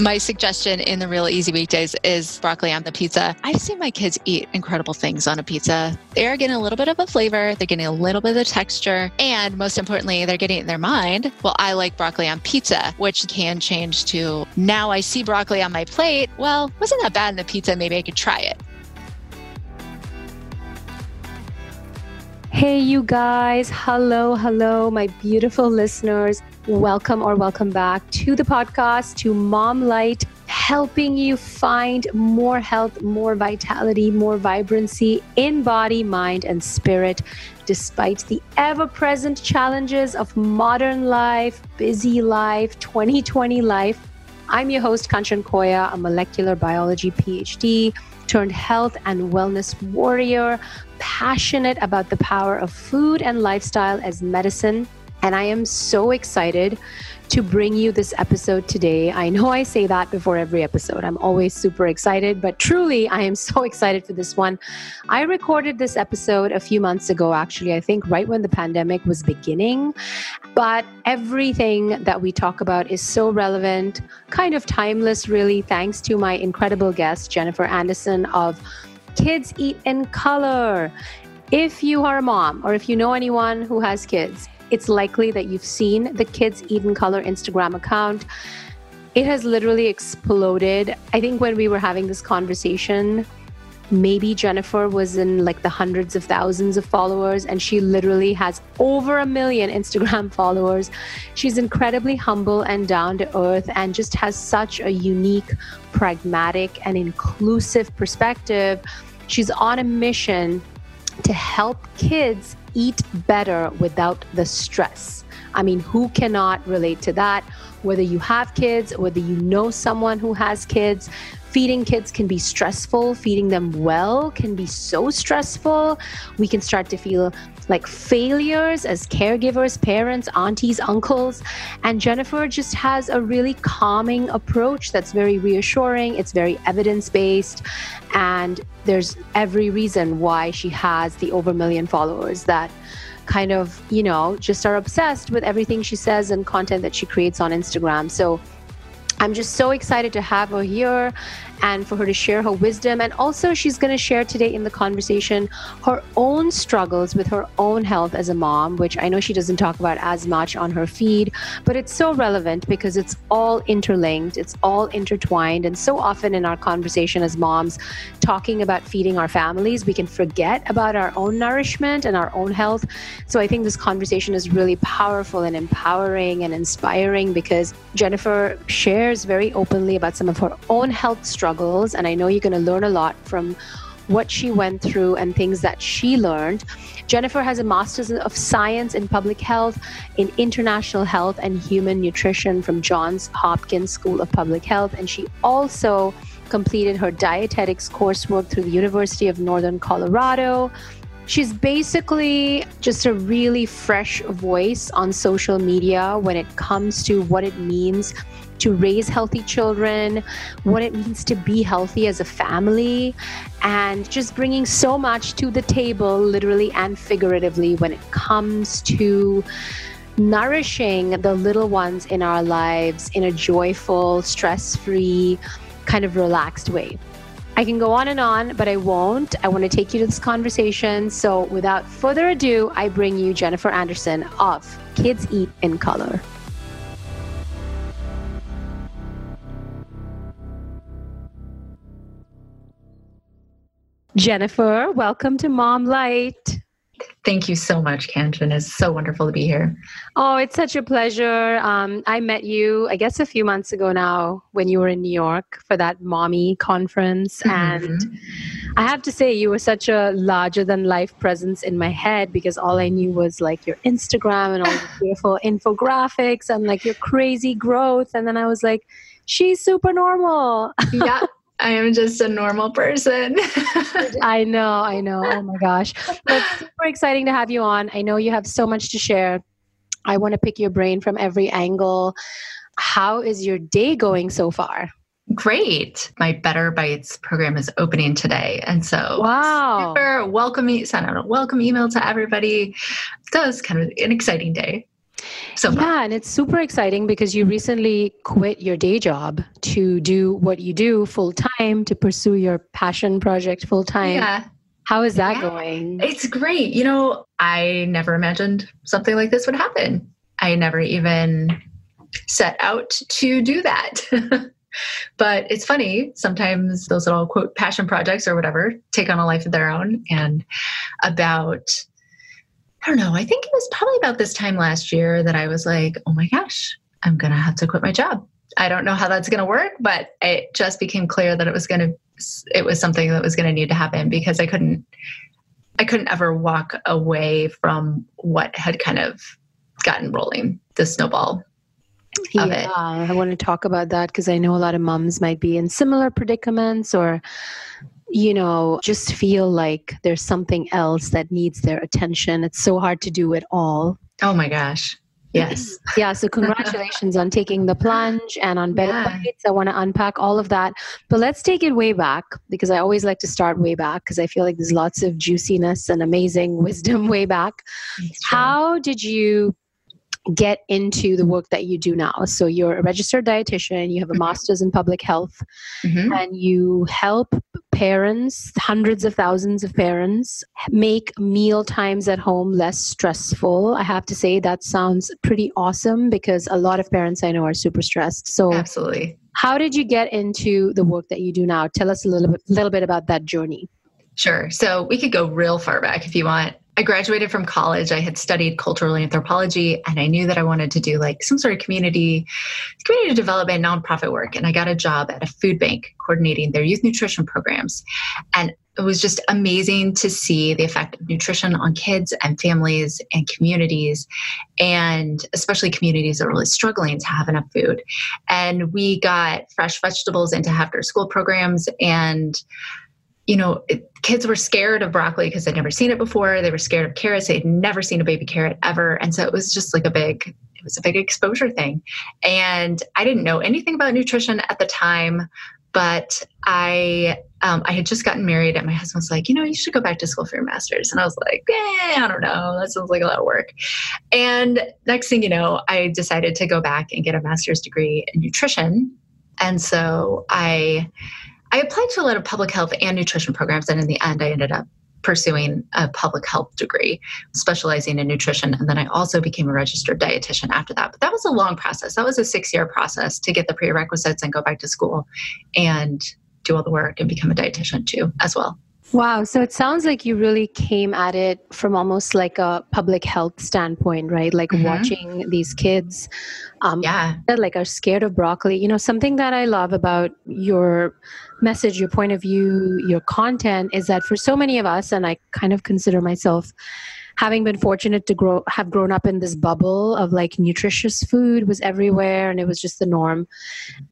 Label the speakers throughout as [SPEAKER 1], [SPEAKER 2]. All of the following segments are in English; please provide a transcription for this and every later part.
[SPEAKER 1] My suggestion in the real easy weekdays is broccoli on the pizza. I've seen my kids eat incredible things on a pizza. They're getting a little bit of a flavor, they're getting a little bit of texture, and most importantly, they're getting in their mind, well, I like broccoli on pizza, which can change to now I see broccoli on my plate. Well, wasn't that bad in the pizza? Maybe I could try it.
[SPEAKER 2] Hey, you guys. Hello, hello, my beautiful listeners. Welcome or welcome back to the podcast, to Mom Light, helping you find more health, more vitality, more vibrancy in body, mind, and spirit, despite the ever present challenges of modern life, busy life, 2020 life. I'm your host, Kanchan Koya, a molecular biology PhD turned health and wellness warrior, passionate about the power of food and lifestyle as medicine. And I am so excited to bring you this episode today. I know I say that before every episode. I'm always super excited, but truly, I am so excited for this one. I recorded this episode a few months ago, actually, I think right when the pandemic was beginning. But everything that we talk about is so relevant, kind of timeless, really, thanks to my incredible guest, Jennifer Anderson of Kids Eat in Color. If you are a mom or if you know anyone who has kids, it's likely that you've seen the Kids Eat in Color Instagram account. It has literally exploded. I think when we were having this conversation, maybe Jennifer was in like the hundreds of thousands of followers, and she literally has over a million Instagram followers. She's incredibly humble and down to earth and just has such a unique, pragmatic, and inclusive perspective. She's on a mission to help kids eat better without the stress. I mean, who cannot relate to that? Whether you have kids, whether you know someone who has kids, feeding kids can be stressful. Feeding them well can be so stressful. We can start to feel like failures as caregivers, parents, aunties, uncles. And Jennifer just has a really calming approach that's very reassuring. It's very evidence based. And there's every reason why she has the over million followers that kind of, you know, just are obsessed with everything she says and content that she creates on Instagram. So I'm just so excited to have her here and for her to share her wisdom. And also, she's going to share today in the conversation her own struggles with her own health as a mom, which I know she doesn't talk about as much on her feed, but it's so relevant because it's all interlinked, it's all intertwined. And so often in our conversation as moms, talking about feeding our families, we can forget about our own nourishment and our own health. So I think this conversation is really powerful and empowering and inspiring because Jennifer shares very openly about some of her own health struggles struggles. And I know you're going to learn a lot from what she went through and things that she learned. Jennifer has a master's of science in public health, in international health and human nutrition from Johns Hopkins School of Public Health. And she also completed her dietetics coursework through the University of Northern Colorado. She's basically just a really fresh voice on social media when it comes to what it means to raise healthy children, what it means to be healthy as a family, and just bringing so much to the table, literally and figuratively, when it comes to nourishing the little ones in our lives in a joyful, stress free, kind of relaxed way. I can go on and on, but I won't. I want to take you to this conversation. So, without further ado, I bring you Jennifer Anderson of Kids Eat in Color. Jennifer, welcome to Mom Light.
[SPEAKER 3] Thank you so much, Kanchan. It's so wonderful to be here.
[SPEAKER 2] Oh, it's such a pleasure. Um, I met you, I guess, a few months ago now when you were in New York for that mommy conference. Mm-hmm. And I have to say, you were such a larger than life presence in my head because all I knew was like your Instagram and all the beautiful infographics and like your crazy growth. And then I was like, she's super normal.
[SPEAKER 3] Yeah. I am just a normal person.
[SPEAKER 2] I know, I know. Oh my gosh. But super exciting to have you on. I know you have so much to share. I want to pick your brain from every angle. How is your day going so far?
[SPEAKER 3] Great. My Better Bites program is opening today. And so
[SPEAKER 2] wow.
[SPEAKER 3] super welcome send out a welcome email to everybody. That was kind of an exciting day.
[SPEAKER 1] So far.
[SPEAKER 2] Yeah, and it's super exciting because you recently quit your day job to do what you do full time to pursue your passion project full time.
[SPEAKER 1] Yeah.
[SPEAKER 2] How is that
[SPEAKER 1] Yeah.
[SPEAKER 2] going?
[SPEAKER 1] It's great. You know, I never imagined something like this would happen. I never even set out to do that. but it's funny, sometimes those little quote passion projects or whatever take on a life of their own. And about, I don't know, I think it was probably about this time last year that I was like, oh my gosh, I'm going to have to quit my job. I don't know how that's going to work, but it just became clear that it was going to it was something that was going to need to happen because I couldn't I couldn't ever walk away from what had kind of gotten rolling, the snowball. of it.
[SPEAKER 2] Yeah, I want to talk about that because I know a lot of moms might be in similar predicaments or, you know, just feel like there's something else that needs their attention. It's so hard to do it all.
[SPEAKER 1] Oh my gosh. Yes.
[SPEAKER 2] Yeah, so congratulations on taking the plunge and on Better
[SPEAKER 1] Yeah.
[SPEAKER 2] Bites. I want to unpack all of that. But let's take it way back because I always like to start way back because I feel like there's lots of juiciness and amazing wisdom way back. How did you get into the work that you do now? So you're a registered dietitian, you have a
[SPEAKER 1] Mhm.
[SPEAKER 2] master's in public health,
[SPEAKER 1] Mhm.
[SPEAKER 2] and you help parents, hundreds of thousands of parents, make meal times at home less stressful. I have to say that sounds pretty awesome because a lot of parents I know are super stressed. So
[SPEAKER 1] Absolutely.
[SPEAKER 2] how did you get into the work that you do now? Tell us a little bit, little bit about that journey.
[SPEAKER 1] Sure. So we could go real far back if you want. I graduated from college. I had studied cultural anthropology and I knew that I wanted to do like some sort of community community development nonprofit work and I got a job at a food bank coordinating their youth nutrition programs. And it was just amazing to see the effect of nutrition on kids and families and communities and especially communities that are really struggling to have enough food. And we got fresh vegetables into after school programs and you know, it, kids were scared of broccoli because they'd never seen it before. They were scared of carrots. They'd never seen a baby carrot ever. And so it was just like a big, it was a big exposure thing. And I didn't know anything about nutrition at the time, but I, um, I had just gotten married and my husband was like, you know, you should go back to school for your master's. And I was like, eh, I don't know. That sounds like a lot of work. And next thing you know, I decided to go back and get a master's degree in nutrition. And so I, I applied to a lot of public health and nutrition programs, and in the end, I ended up pursuing a public health degree, specializing in nutrition. And then I also became a registered dietitian after that. But that was a long process. That was a six year process to get the prerequisites and go back to school and do all the work and become a dietitian too, as well.
[SPEAKER 2] Wow. So it sounds like you really came at it from almost like a public health standpoint, right? Like
[SPEAKER 1] Mhm.
[SPEAKER 2] watching these kids um,
[SPEAKER 1] Yeah.
[SPEAKER 2] that like are scared of broccoli. You know, something that I love about your message, your point of view, your content is that for so many of us, and I kind of consider myself having been fortunate to grow have grown up in this bubble of like nutritious food was everywhere and it was just the norm.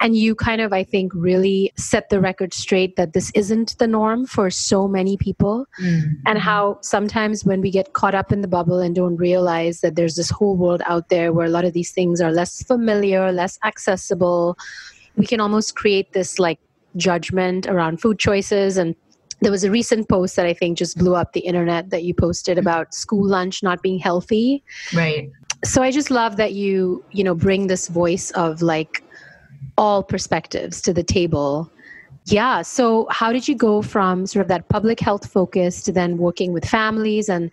[SPEAKER 2] And you kind of i think really set the record straight that this isn't the norm for so many people. Mm-hmm. And how sometimes when we get caught up in the bubble and don't realize that there's this whole world out there where a lot of these things are less familiar less accessible we can almost create this like judgment around food choices and there was a recent post that i think just blew up the internet that you posted mm-hmm. about school lunch not being healthy.
[SPEAKER 1] Right.
[SPEAKER 2] so i just love that you you know bring this voice of like all perspectives to the table. Yeah so how did you go from sort of that public health focus to then working with families and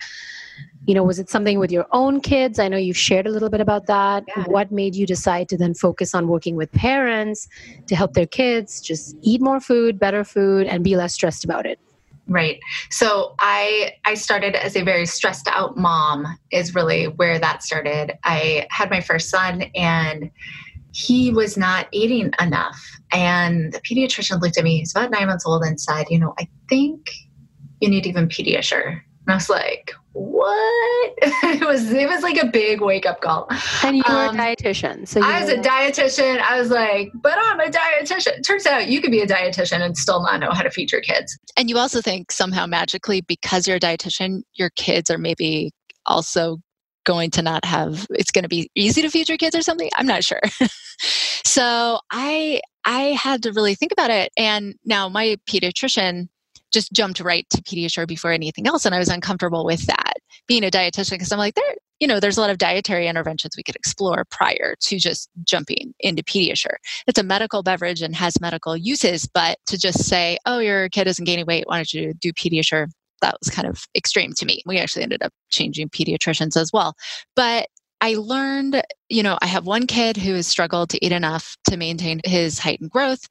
[SPEAKER 2] you know was it something with your own kids i know you've shared a little bit about that
[SPEAKER 1] Yeah.
[SPEAKER 2] what made you decide to then focus on working with parents to help their kids just eat more food better food and be less stressed about it
[SPEAKER 1] Right. So I I started as a very stressed out mom is really where that started. I had my first son and he was not eating enough. And the pediatrician looked at me, he's about nine months old, and said, you know, I think you need even Pediasure. And I was like, what? it was it was like a big wake up call.
[SPEAKER 2] and you were
[SPEAKER 1] Um,
[SPEAKER 2] a dietitian so you
[SPEAKER 1] I was a dietitian. I was like, but I'm a dietitian. Turns out you could be a dietitian and still not know how to feed your kids.
[SPEAKER 4] And you also think somehow magically, because you're a dietitian, your kids are maybe also going to not have it's going to be easy to feed your kids or something i'm not sure so i i had to really think about it and now my pediatrician just jumped right to Pediasure before anything else and i was uncomfortable with that being a dietitian because i'm like there
[SPEAKER 1] you know, there's a lot of dietary interventions we could explore prior to just jumping into Pediasure. It's a medical beverage and has medical uses, but to just say, oh, your kid isn't gaining weight, why don't you do Pediasure? That was kind of extreme to me. We actually ended up changing pediatricians as well. But I learned, you know, I have one kid who has struggled to eat enough to maintain his height and growth,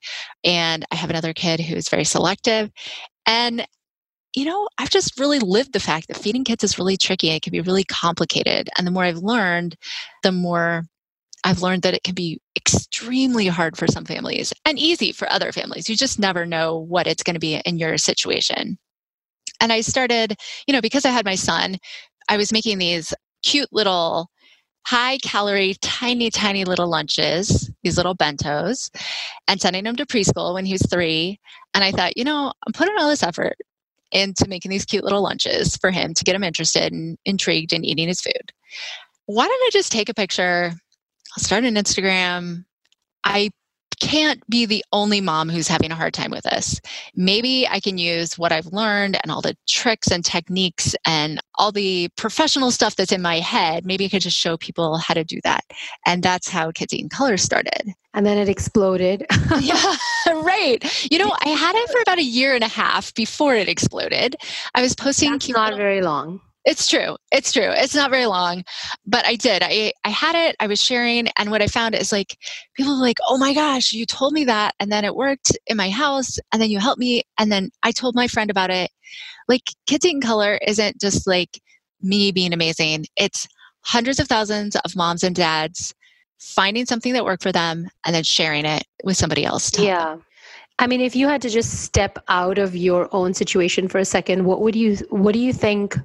[SPEAKER 1] and I have another kid who is very selective. And you know, I've just really lived the fact that feeding kids is really tricky. It can be really complicated. And the more I've learned, the more I've learned that it can be extremely hard for some families and easy for other families. You just never know what it's going to be in your situation. And I started, you know, because I had my son, I was making these cute little high calorie, tiny, tiny little lunches, these little bentos, and sending them to preschool when he was three. And I thought, you know, I'm putting all this effort into making these cute little lunches for him to get him interested and intrigued in eating his food. Why don't I just take a picture? I'll start an Instagram. I can't be the only mom who's having a hard time with this. Maybe I can use what I've learned and all the tricks and techniques and all the professional stuff that's in my head. Maybe I could just show people how to do that. And that's how Kids Color started.
[SPEAKER 2] And then it exploded.
[SPEAKER 1] yeah, right. You know, I had it for about a year and a half before it exploded. I was posting.
[SPEAKER 2] That's not very long.
[SPEAKER 1] It's true. It's true. It's not very long, but I did. I I had it. I was sharing, and what I found is like people like, "Oh my gosh, you told me that, and then it worked in my house, and then you helped me, and then I told my friend about it." Like Kids in Color isn't just like me being amazing. It's hundreds of thousands of moms and dads finding something that worked for them and then sharing it with somebody else.
[SPEAKER 2] Yeah. I mean, if you had to just step out of your own situation for a second, what would you what do you think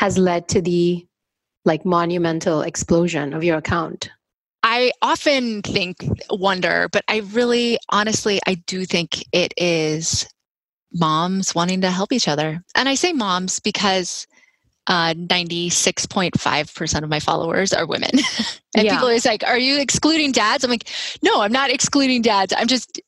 [SPEAKER 2] has led to the like monumental explosion of your account?
[SPEAKER 1] I often think, wonder, but I really, honestly, I do think it is moms wanting to help each other. And I say moms because uh, 96.5% of my followers are women. and yeah. people are like, Are you excluding dads? I'm like, No, I'm not excluding dads. I'm just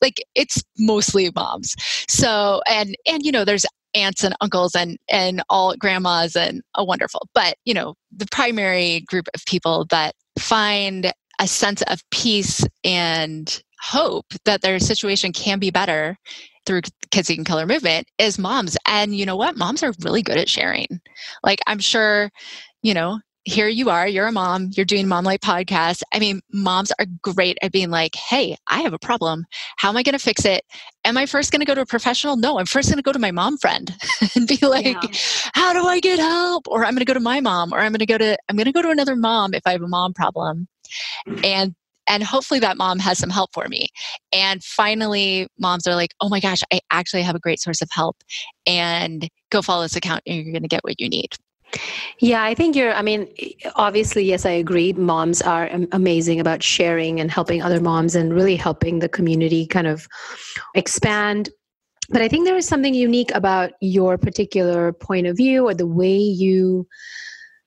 [SPEAKER 1] like, it's mostly moms. So, and, and, you know, there's aunts and uncles and and all grandmas and a wonderful but you know the primary group of people that find a sense of peace and hope that their situation can be better through kids eat in color movement is moms. And you know what? Moms are really good at sharing. Like i'm sure you know here you are, you're a mom, you're doing Mom Light podcast. I mean, moms are great at being like, hey, I have a problem. How am I going to fix it? Am I first going to go to a professional? No, I'm first going to go to my mom friend and be like, yeah. how do I get help? Or I'm going to go to my mom, or I'm going to go to, I'm going to go to another mom if I have a mom problem. And and hopefully that mom has some help for me. And finally, moms are like, oh my gosh, I actually have a great source of help. And go follow this account and you're going to get what you need.
[SPEAKER 2] Yeah, I think you're, I mean, obviously, yes, I agree. Moms are amazing about sharing and helping other moms and really helping the community kind of expand. But I think there is something unique about your particular point of view or the way you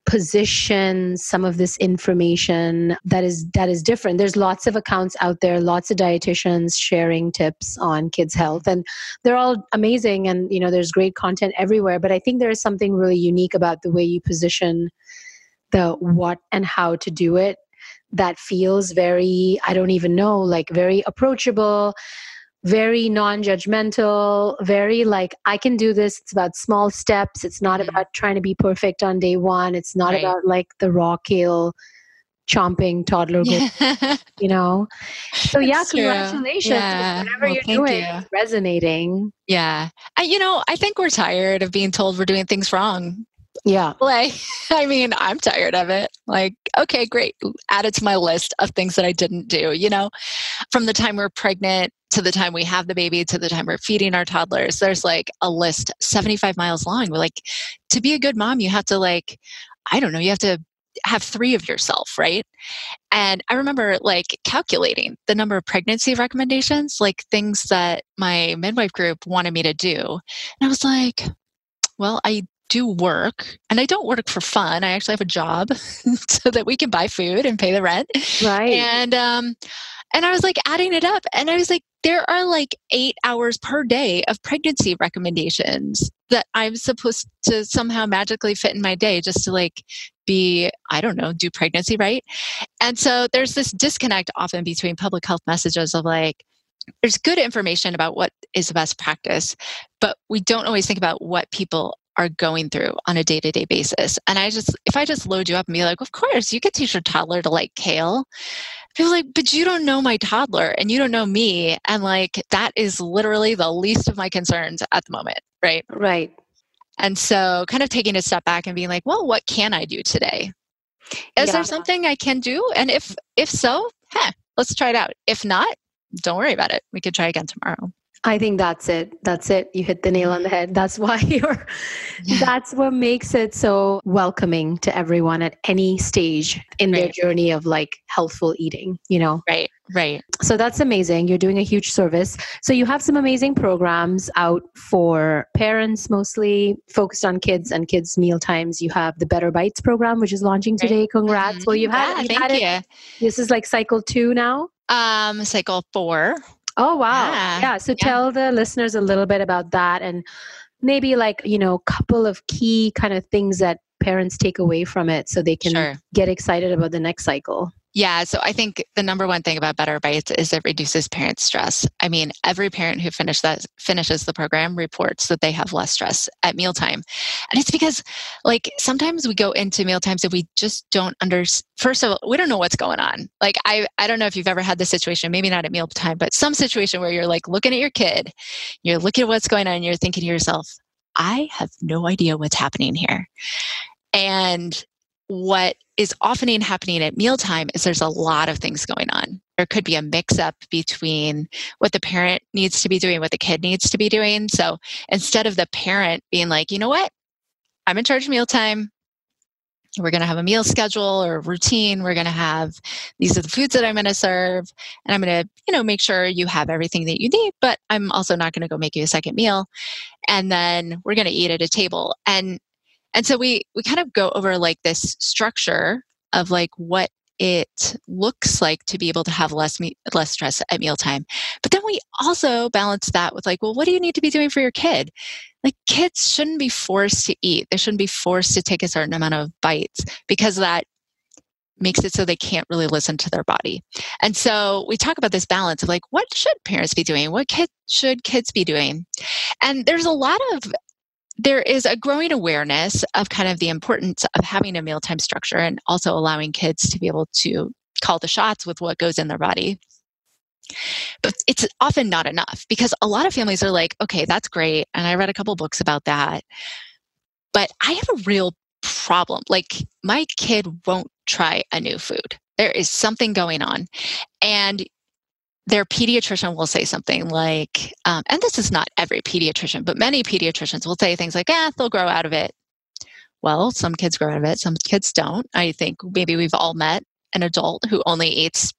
[SPEAKER 2] position some of this information that is that is different. There's lots of accounts out there lots of dietitians sharing tips on kids health and they're all amazing and you know there's great content everywhere but i think there is something really unique about the way you position the what and how to do it that feels very i don't even know like very approachable very non-judgmental very like i can do this it's about small steps it's not mm-hmm. about trying to be perfect on day one it's not right. about like the raw kale chomping toddler yeah. you know so yeah congratulations yeah. whatever well, you're doing you. resonating
[SPEAKER 1] yeah I, you know i think we're tired of being told we're doing things wrong
[SPEAKER 2] yeah.
[SPEAKER 1] Like, I mean, I'm tired of it. Like, okay, great. Add it to my list of things that I didn't do, you know, from the time we're pregnant to the time we have the baby to the time we're feeding our toddlers. There's like a list 75 miles long. Like, to be a good mom, you have to, like, I don't know, you have to have three of yourself, right? And I remember like calculating the number of pregnancy recommendations, like things that my midwife group wanted me to do. And I was like, well, I do work and I don't work for fun. I actually have a job so that we can buy food and pay the rent.
[SPEAKER 2] Right.
[SPEAKER 1] And um and I was like adding it up and I was like there are like eight hours per day of pregnancy recommendations that I'm supposed to somehow magically fit in my day just to like be, I don't know, do pregnancy right. And so there's this disconnect often between public health messages of like, there's good information about what is the best practice, but we don't always think about what people are going through on a day to day basis. And I just, if I just load you up and be like, of course, you could teach your toddler to like kale. People like, but you don't know my toddler and you don't know me. And like, that is literally the least of my concerns at the moment. Right.
[SPEAKER 2] Right.
[SPEAKER 1] And so kind of taking a step back and being like, well, what can I do today? Is yeah. there something I can do? And if, if so, hey, let's try it out. If not, don't worry about it. We could try again tomorrow.
[SPEAKER 2] I think that's it. That's it. You hit the nail on the head. That's why you're, yeah. that's what makes it so welcoming to everyone at any stage in right. their journey of like healthful eating, you know?
[SPEAKER 1] Right, right.
[SPEAKER 2] So that's amazing. You're doing a huge service. So you have some amazing programs out for parents, mostly focused on kids and kids' meal times. You have the Better Bites program, which is launching today. Congrats. Mm-hmm. Well, you've had,
[SPEAKER 1] yeah,
[SPEAKER 2] you've
[SPEAKER 1] thank
[SPEAKER 2] had
[SPEAKER 1] you.
[SPEAKER 2] it. This is like cycle two now?
[SPEAKER 1] Um, cycle four.
[SPEAKER 2] Oh, wow. Yeah. yeah. So yeah. tell the listeners a little bit about that and maybe like, you know, a couple of key kind of things that parents take away from it so they can sure. get excited about the next cycle.
[SPEAKER 1] Yeah, so I think the number one thing about Better Bites is it reduces parent stress. I mean, every parent who finish that finishes the program reports that they have less stress at mealtime. And it's because like sometimes we go into meal times and we just don't under first of all, we don't know what's going on. Like I I don't know if you've ever had this situation, maybe not at meal time, but some situation where you're like looking at your kid, you're looking at what's going on, and you're thinking to yourself, I have no idea what's happening here. And what is often happening at mealtime is there's a lot of things going on. There could be a mix up between what the parent needs to be doing, what the kid needs to be doing. So instead of the parent being like, you know what, I'm in charge of mealtime. We're going to have a meal schedule or routine. We're going to have these are the foods that I'm going to serve, and I'm going to, you know, make sure you have everything that you need. But I'm also not going to go make you a second meal, and then we're going to eat at a table. And and so we we kind of go over like this structure of like what it looks like to be able to have less me- less stress at mealtime. But then we also balance that with like, well, what do you need to be doing for your kid? Like kids shouldn't be forced to eat. They shouldn't be forced to take a certain amount of bites because that makes it so they can't really listen to their body. And so we talk about this balance of like what should parents be doing? What kid should kids be doing? And there's a lot of there is a growing awareness of kind of the importance of having a mealtime structure and also allowing kids to be able to call the shots with what goes in their body. But it's often not enough because a lot of families are like, okay, that's great. And I read a couple books about that. But I have a real problem. Like, my kid won't try a new food. There is something going on. And their pediatrician will say something like, um, and this is not every pediatrician, but many pediatricians will say things like, they'll grow out of it. Well, some kids grow out of it, some kids don't. I think maybe we've all met an adult who only eats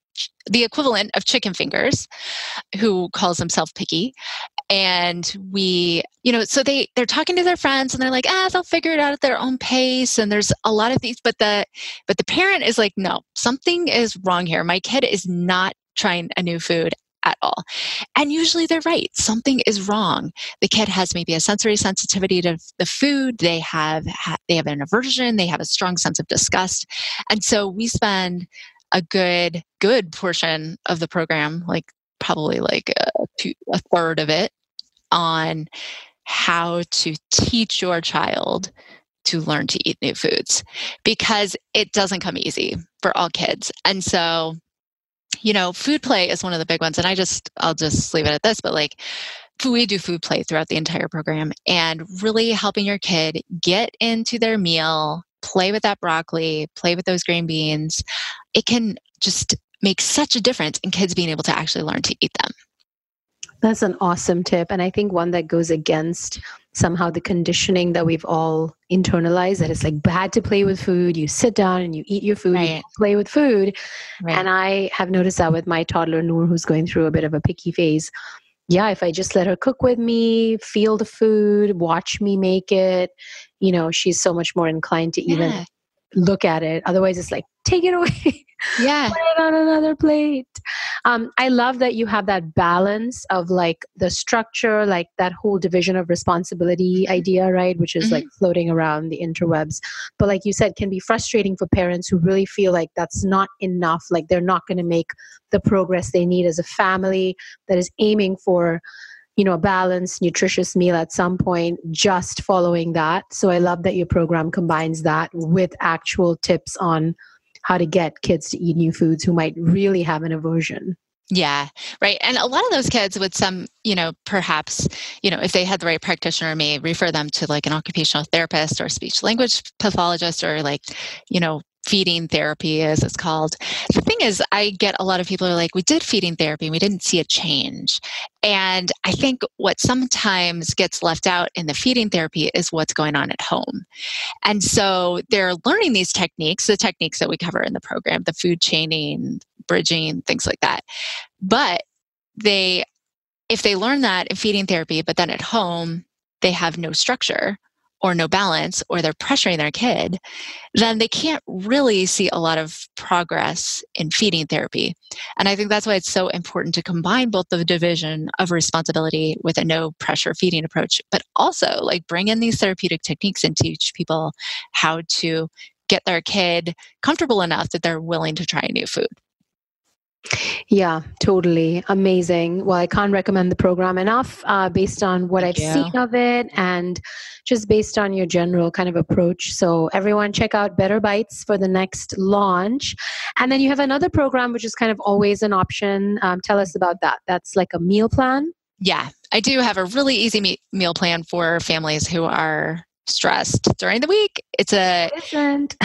[SPEAKER 1] the equivalent of chicken fingers who calls himself picky and we you know so they they're talking to their friends and they're like ah they'll figure it out at their own pace and there's a lot of things but the but the parent is like no something is wrong here my kid is not trying a new food at all. And usually they're right. Something is wrong. The kid has maybe a sensory sensitivity to the food. They have they have an aversion. They have a strong sense of disgust. And so we spend a good good portion of the program, like probably like a, two, a third of it, on how to teach your child to learn to eat new foods because it doesn't come easy for all kids. And so you know, food play is one of the big ones. And I just, I'll just leave it at this, but like, we do food play throughout the entire program and really helping your kid get into their meal, play with that broccoli, play with those green beans. It can just make such a difference in kids being able to actually learn to eat them.
[SPEAKER 2] That's an awesome tip. And I think one that goes against somehow the conditioning that we've all internalized that it's like bad to play with food. You sit down and you eat your food, right. you play with food. Right. And I have noticed that with my toddler, Noor, who's going through a bit of a picky phase. Yeah, if I just let her cook with me, feel the food, watch me make it, you know, she's so much more inclined to even yeah. look at it. Otherwise, it's like, take it away.
[SPEAKER 1] Yeah.
[SPEAKER 2] Put it on another plate. Um, I love that you have that balance of like the structure, like that whole division of responsibility idea, right? Which is mm-hmm. like floating around the interwebs. But like you said, can be frustrating for parents who really feel like that's not enough, like they're not going to make the progress they need as a family that is aiming for you know a balanced nutritious meal at some point just following that so i love that your program combines that with actual tips on how to get kids to eat new foods who might really have an aversion.
[SPEAKER 1] Yeah, right. And a lot of those kids with some, you know, perhaps, you know, if they had the right practitioner, may refer them to like an occupational therapist or speech language pathologist or like, you know, feeding therapy as it's called is i get a lot of people are like we did feeding therapy and we didn't see a change. And i think what sometimes gets left out in the feeding therapy is what's going on at home. And so they're learning these techniques the techniques that we cover in the program the food chaining bridging things like that. But they if they learn that in feeding therapy but then at home they have no structure or no balance or they're pressuring their kid, then they can't really see a lot of progress in feeding therapy. And I think that's why it's so important to combine both the division of responsibility with a no pressure feeding approach, but also like bring in these therapeutic techniques and teach people how to get their kid comfortable enough that they're willing to try new food.
[SPEAKER 2] Yeah, totally. Amazing. Well, I can't recommend the program enough uh, based on what I've seen of it and just based on your general kind of approach. So, everyone, check out Better Bites for the next launch. And then you have another program, which is kind of always an option. Um, tell us about that. That's like a meal plan.
[SPEAKER 1] Yeah, I do have a really easy me- meal plan for families who are stressed during the week. It's a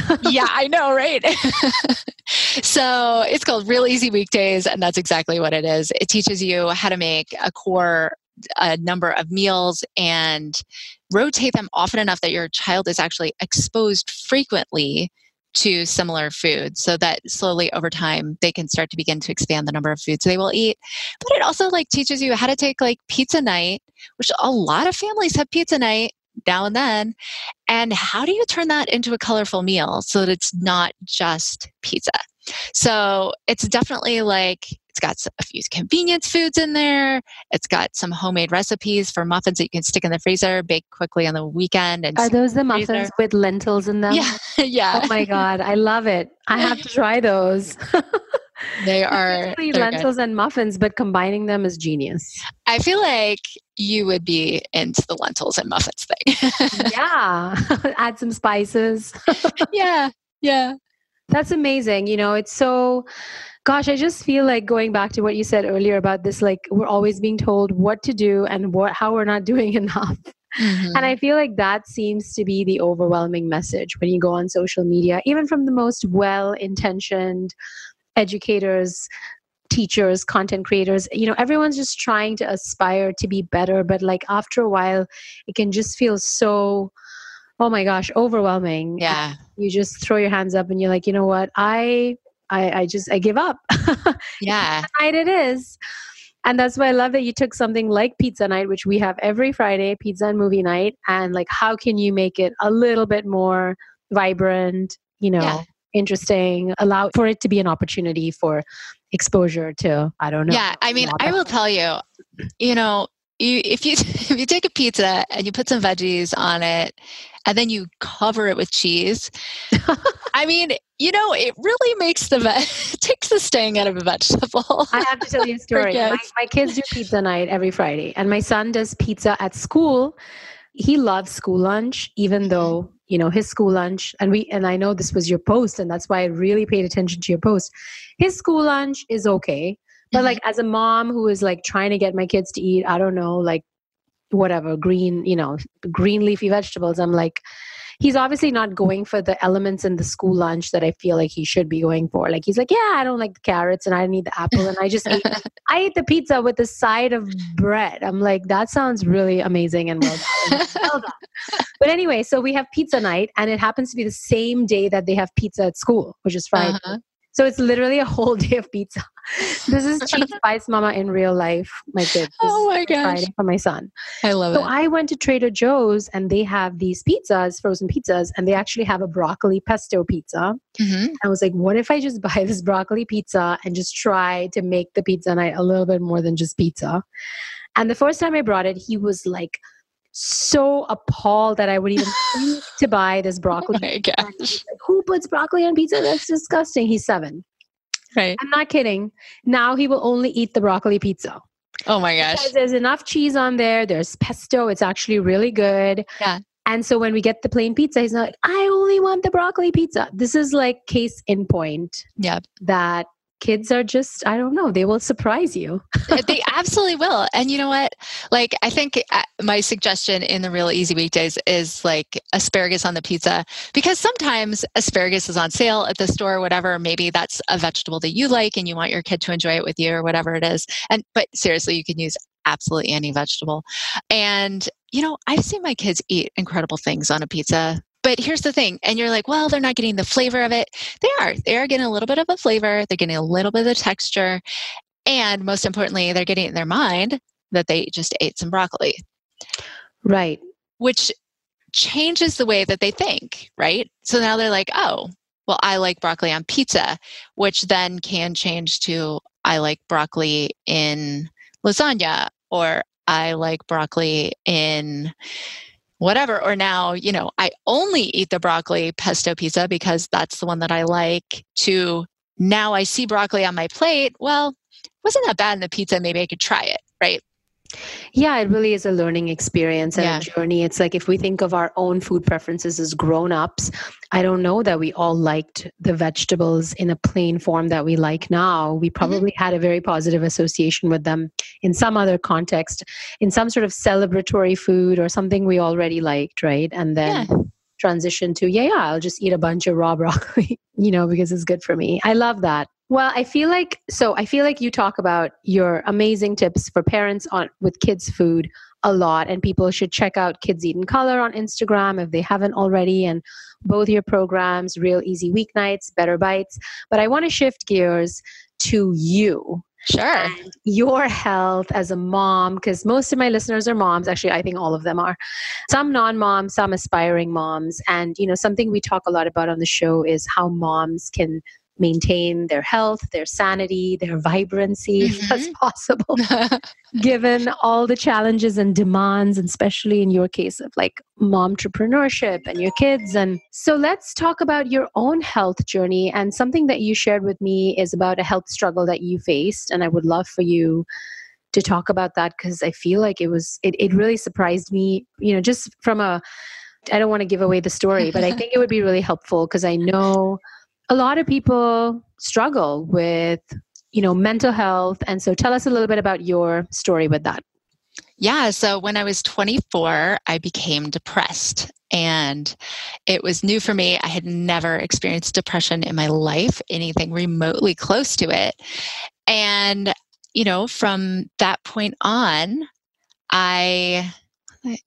[SPEAKER 1] yeah, I know, right? so it's called Real Easy Weekdays, and that's exactly what it is. It teaches you how to make a core a number of meals and rotate them often enough that your child is actually exposed frequently to similar foods so that slowly over time they can start to begin to expand the number of foods they will eat but it also like teaches you how to take like pizza night which a lot of families have pizza night now and then. And how do you turn that into a colorful meal so that it's not just pizza? So it's definitely like it's got a few convenience foods in there. It's got some homemade recipes for muffins that you can stick in the freezer, bake quickly on the weekend. And
[SPEAKER 2] are those the muffins freezer. with lentils in them?
[SPEAKER 1] Yeah, yeah.
[SPEAKER 2] Oh my god, I love it. I have to try those.
[SPEAKER 1] They are
[SPEAKER 2] lentils good. and muffins, but combining them is genius.
[SPEAKER 1] I feel like you would be into the lentils and muffins thing.
[SPEAKER 2] yeah, add some spices.
[SPEAKER 1] yeah, yeah.
[SPEAKER 2] That's amazing. You know, it's so gosh, I just feel like going back to what you said earlier about this like we're always being told what to do and what how we're not doing enough. Mm-hmm. And I feel like that seems to be the overwhelming message when you go on social media, even from the most well intentioned educators teachers content creators you know everyone's just trying to aspire to be better but like after a while it can just feel so oh my gosh overwhelming.
[SPEAKER 1] Yeah.
[SPEAKER 2] You just throw your hands up and you're like you know what? I i, I just i give up.
[SPEAKER 1] Yeah.
[SPEAKER 2] night it is. And that's why i love that you took something like pizza night which we have every friday pizza and movie night and like how can you make it a little bit more vibrant you know? Yeah interesting, allow for it to be an opportunity for exposure to, I don't know.
[SPEAKER 1] Yeah, I mean, I will tell you, you know, you, if you if you take a pizza and you put some veggies on it and then you cover it with cheese i mean you know it really makes the ve- takes the sting out of a vegetable
[SPEAKER 2] i have to tell you a story my, my kids do pizza night every friday and my son does pizza at school he loves school lunch even mm-hmm. though you know his school lunch and we and i know this was your post and that's why i really paid attention to your post his school lunch is okay but mm-hmm. like as a mom who is like trying to get my kids to eat i don't know like whatever green you know green leafy vegetables i'm like he's obviously not going for the elements in the school lunch that I feel like he should be going for. Like he's like, yeah, I don't like the carrots and I need the apple and I just ate, I ate the pizza with the side of bread. I'm like, that sounds really amazing and well done. well done. But anyway, so we have pizza night and it happens to be the same day that they have pizza at school, which is Friday. Uh-huh. So it's literally a whole day of pizza. this is Cheese Spice Mama in real life, my kids.
[SPEAKER 1] Oh my gosh.
[SPEAKER 2] Friday for my son.
[SPEAKER 1] I love
[SPEAKER 2] So
[SPEAKER 1] it.
[SPEAKER 2] So I went to Trader Joe's and they have these pizzas, frozen pizzas, and they actually have a broccoli pesto pizza.
[SPEAKER 1] Mhm.
[SPEAKER 2] I was like, what if I just buy this broccoli pizza and just try to make the pizza night a little bit more than just pizza? And the first time I brought it, he was like so appalled that I would even think to buy this
[SPEAKER 1] Oh
[SPEAKER 2] broccoli.
[SPEAKER 1] gosh.
[SPEAKER 2] Like, Who puts broccoli on pizza? That's disgusting. He's seven.
[SPEAKER 1] Right.
[SPEAKER 2] I'm not kidding. Now he will only eat the broccoli pizza.
[SPEAKER 1] Oh my gosh.
[SPEAKER 2] Because there's enough cheese on there. There's pesto. It's actually really good.
[SPEAKER 1] Yeah.
[SPEAKER 2] And so when we get the plain pizza, he's like, I only want the broccoli pizza. This is like case in point
[SPEAKER 1] Yeah.
[SPEAKER 2] that kids are just, I don't know, they will surprise you.
[SPEAKER 1] they absolutely will. And you know what? Like, I think uh, my suggestion in the real easy weekdays is like asparagus on the pizza because sometimes asparagus is on sale at the store or whatever. Maybe that's a vegetable that you like and you want your kid to enjoy it with you or whatever it is. And, but seriously, you can use absolutely any vegetable. And, you know, I've seen my kids eat incredible things on a pizza. But here's the thing, and you're like, well, they're not getting the flavor of it. They are. They are getting a little bit of a flavor. They're getting a little bit of the texture. And most importantly, they're getting in their mind that they just ate some broccoli,
[SPEAKER 2] Right.
[SPEAKER 1] which changes the way that they think, right? So now they're like, oh, well, I like broccoli on pizza, which then can change to I like broccoli in lasagna or I like broccoli in whatever. Or now, you know, I only eat the broccoli pesto pizza because that's the one that I like to now I see broccoli on my plate. Well, wasn't that bad in the pizza? Maybe I could try it, right?
[SPEAKER 2] Yeah, it really is a learning experience and
[SPEAKER 1] Yeah.
[SPEAKER 2] a journey. It's like if we think of our own food preferences as grown ups, I don't know that we all liked the vegetables in a plain form that we like now. We mm-hmm. probably had a very positive association with them in some other context, in some sort of celebratory food or something we already liked, right? And then transition to, yeah, yeah, I'll just eat a bunch of raw broccoli, you know, because it's good for me. I love that. Well, I feel like so I feel like you talk about your amazing tips for parents on with kids food a lot and people should check out Kids Eat in Color on Instagram if they haven't already and both your programs, Real Easy Weeknights, Better Bites. But I want to shift gears to you
[SPEAKER 1] Sure.
[SPEAKER 2] your health as a mom because most of my listeners are moms actually i think all of them are some non-moms some aspiring moms and you know something we talk a lot about on the show is how moms can maintain their health their sanity their vibrancy if that's mm-hmm. possible. Given all the challenges and demands and especially in your case of like mom entrepreneurship and your kids and so let's talk about your own health journey. And something that you shared with me is about a health struggle that you faced and i would love for you to talk about that because i feel like it was it, it really surprised me you know just from a i don't want to give away the story but i think it would be really helpful because i know a lot of people struggle with you know mental health and so tell us a little bit about your story with that
[SPEAKER 1] Yeah, so when I was 24, I became depressed. And it was new for me. I had never experienced depression in my life, anything remotely close to it. And, you know, from that point on, I,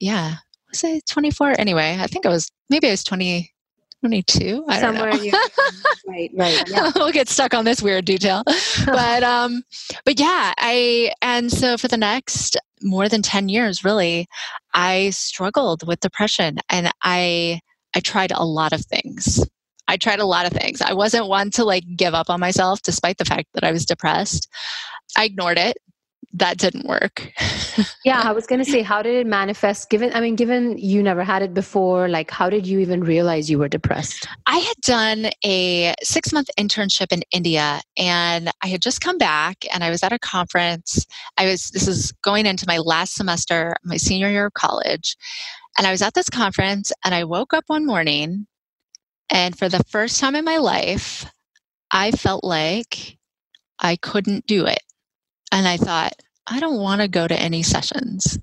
[SPEAKER 1] yeah, was I 24? Anyway, I think I was, maybe I was 20, 22. I don't
[SPEAKER 2] somewhere
[SPEAKER 1] know.
[SPEAKER 2] you right right yeah.
[SPEAKER 1] We'll get stuck on this weird detail. But um but yeah i and so for the next more than 10 years really i struggled with depression and i i tried a lot of things. I tried a lot of things. I wasn't one to like give up on myself despite the fact that i was depressed. I ignored it that didn't work
[SPEAKER 2] yeah i was going to say how did it manifest given i mean given you never had it before like how did you even realize you were depressed
[SPEAKER 1] I had done a six month internship in India and I had just come back and I was at a conference. I was, this is going into my last semester, my senior year of college. And I was at this conference and I woke up one morning and for the first time in my life, I felt like I couldn't do it. And I thought, I don't want to go to any sessions.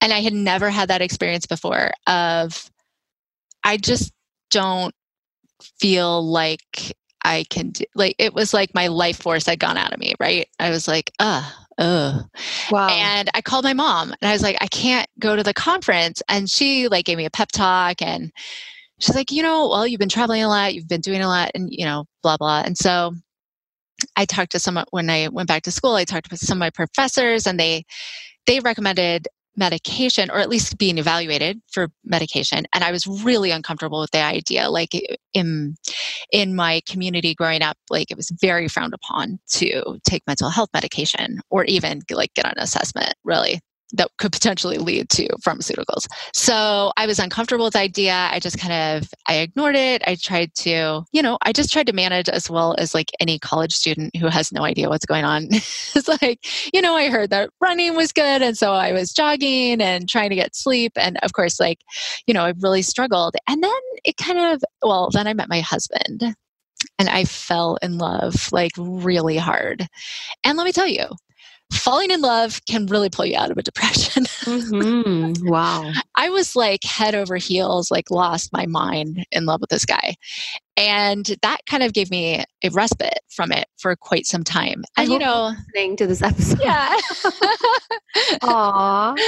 [SPEAKER 1] And I had never had that experience before of, I just don't feel like I can do like it was like my life force had gone out of me, right? I was like, uh, uh.
[SPEAKER 2] wow
[SPEAKER 1] And I called my mom and I was like, I can't go to the conference. And she like gave me a pep talk and she's like, you know, well, you've been traveling a lot, you've been doing a lot, and you know, blah blah. And so I talked to some when I went back to school. I talked to some of my professors, and they they recommended medication or at least being evaluated for medication and i was really uncomfortable with the idea like in in my community growing up like it was very frowned upon to take mental health medication or even like get an assessment really that could potentially lead to pharmaceuticals. So I was uncomfortable with the idea. I just kind of I ignored it. I tried to, you know, I just tried to manage as well as like any college student who has no idea what's going on. it's like, you know, I heard that running was good and so I was jogging and trying to get sleep and of course like, you know, I really struggled. And then it kind of well, then I met my husband and I fell in love like really hard. And let me tell you, falling in love can really pull you out of a depression.
[SPEAKER 2] mm-hmm. Wow.
[SPEAKER 1] I was like head over heels, like lost my mind in love with this guy. And that kind of gave me a respite from it for quite some time. And you know,
[SPEAKER 2] listening to this episode.
[SPEAKER 1] Yeah.
[SPEAKER 2] Aww.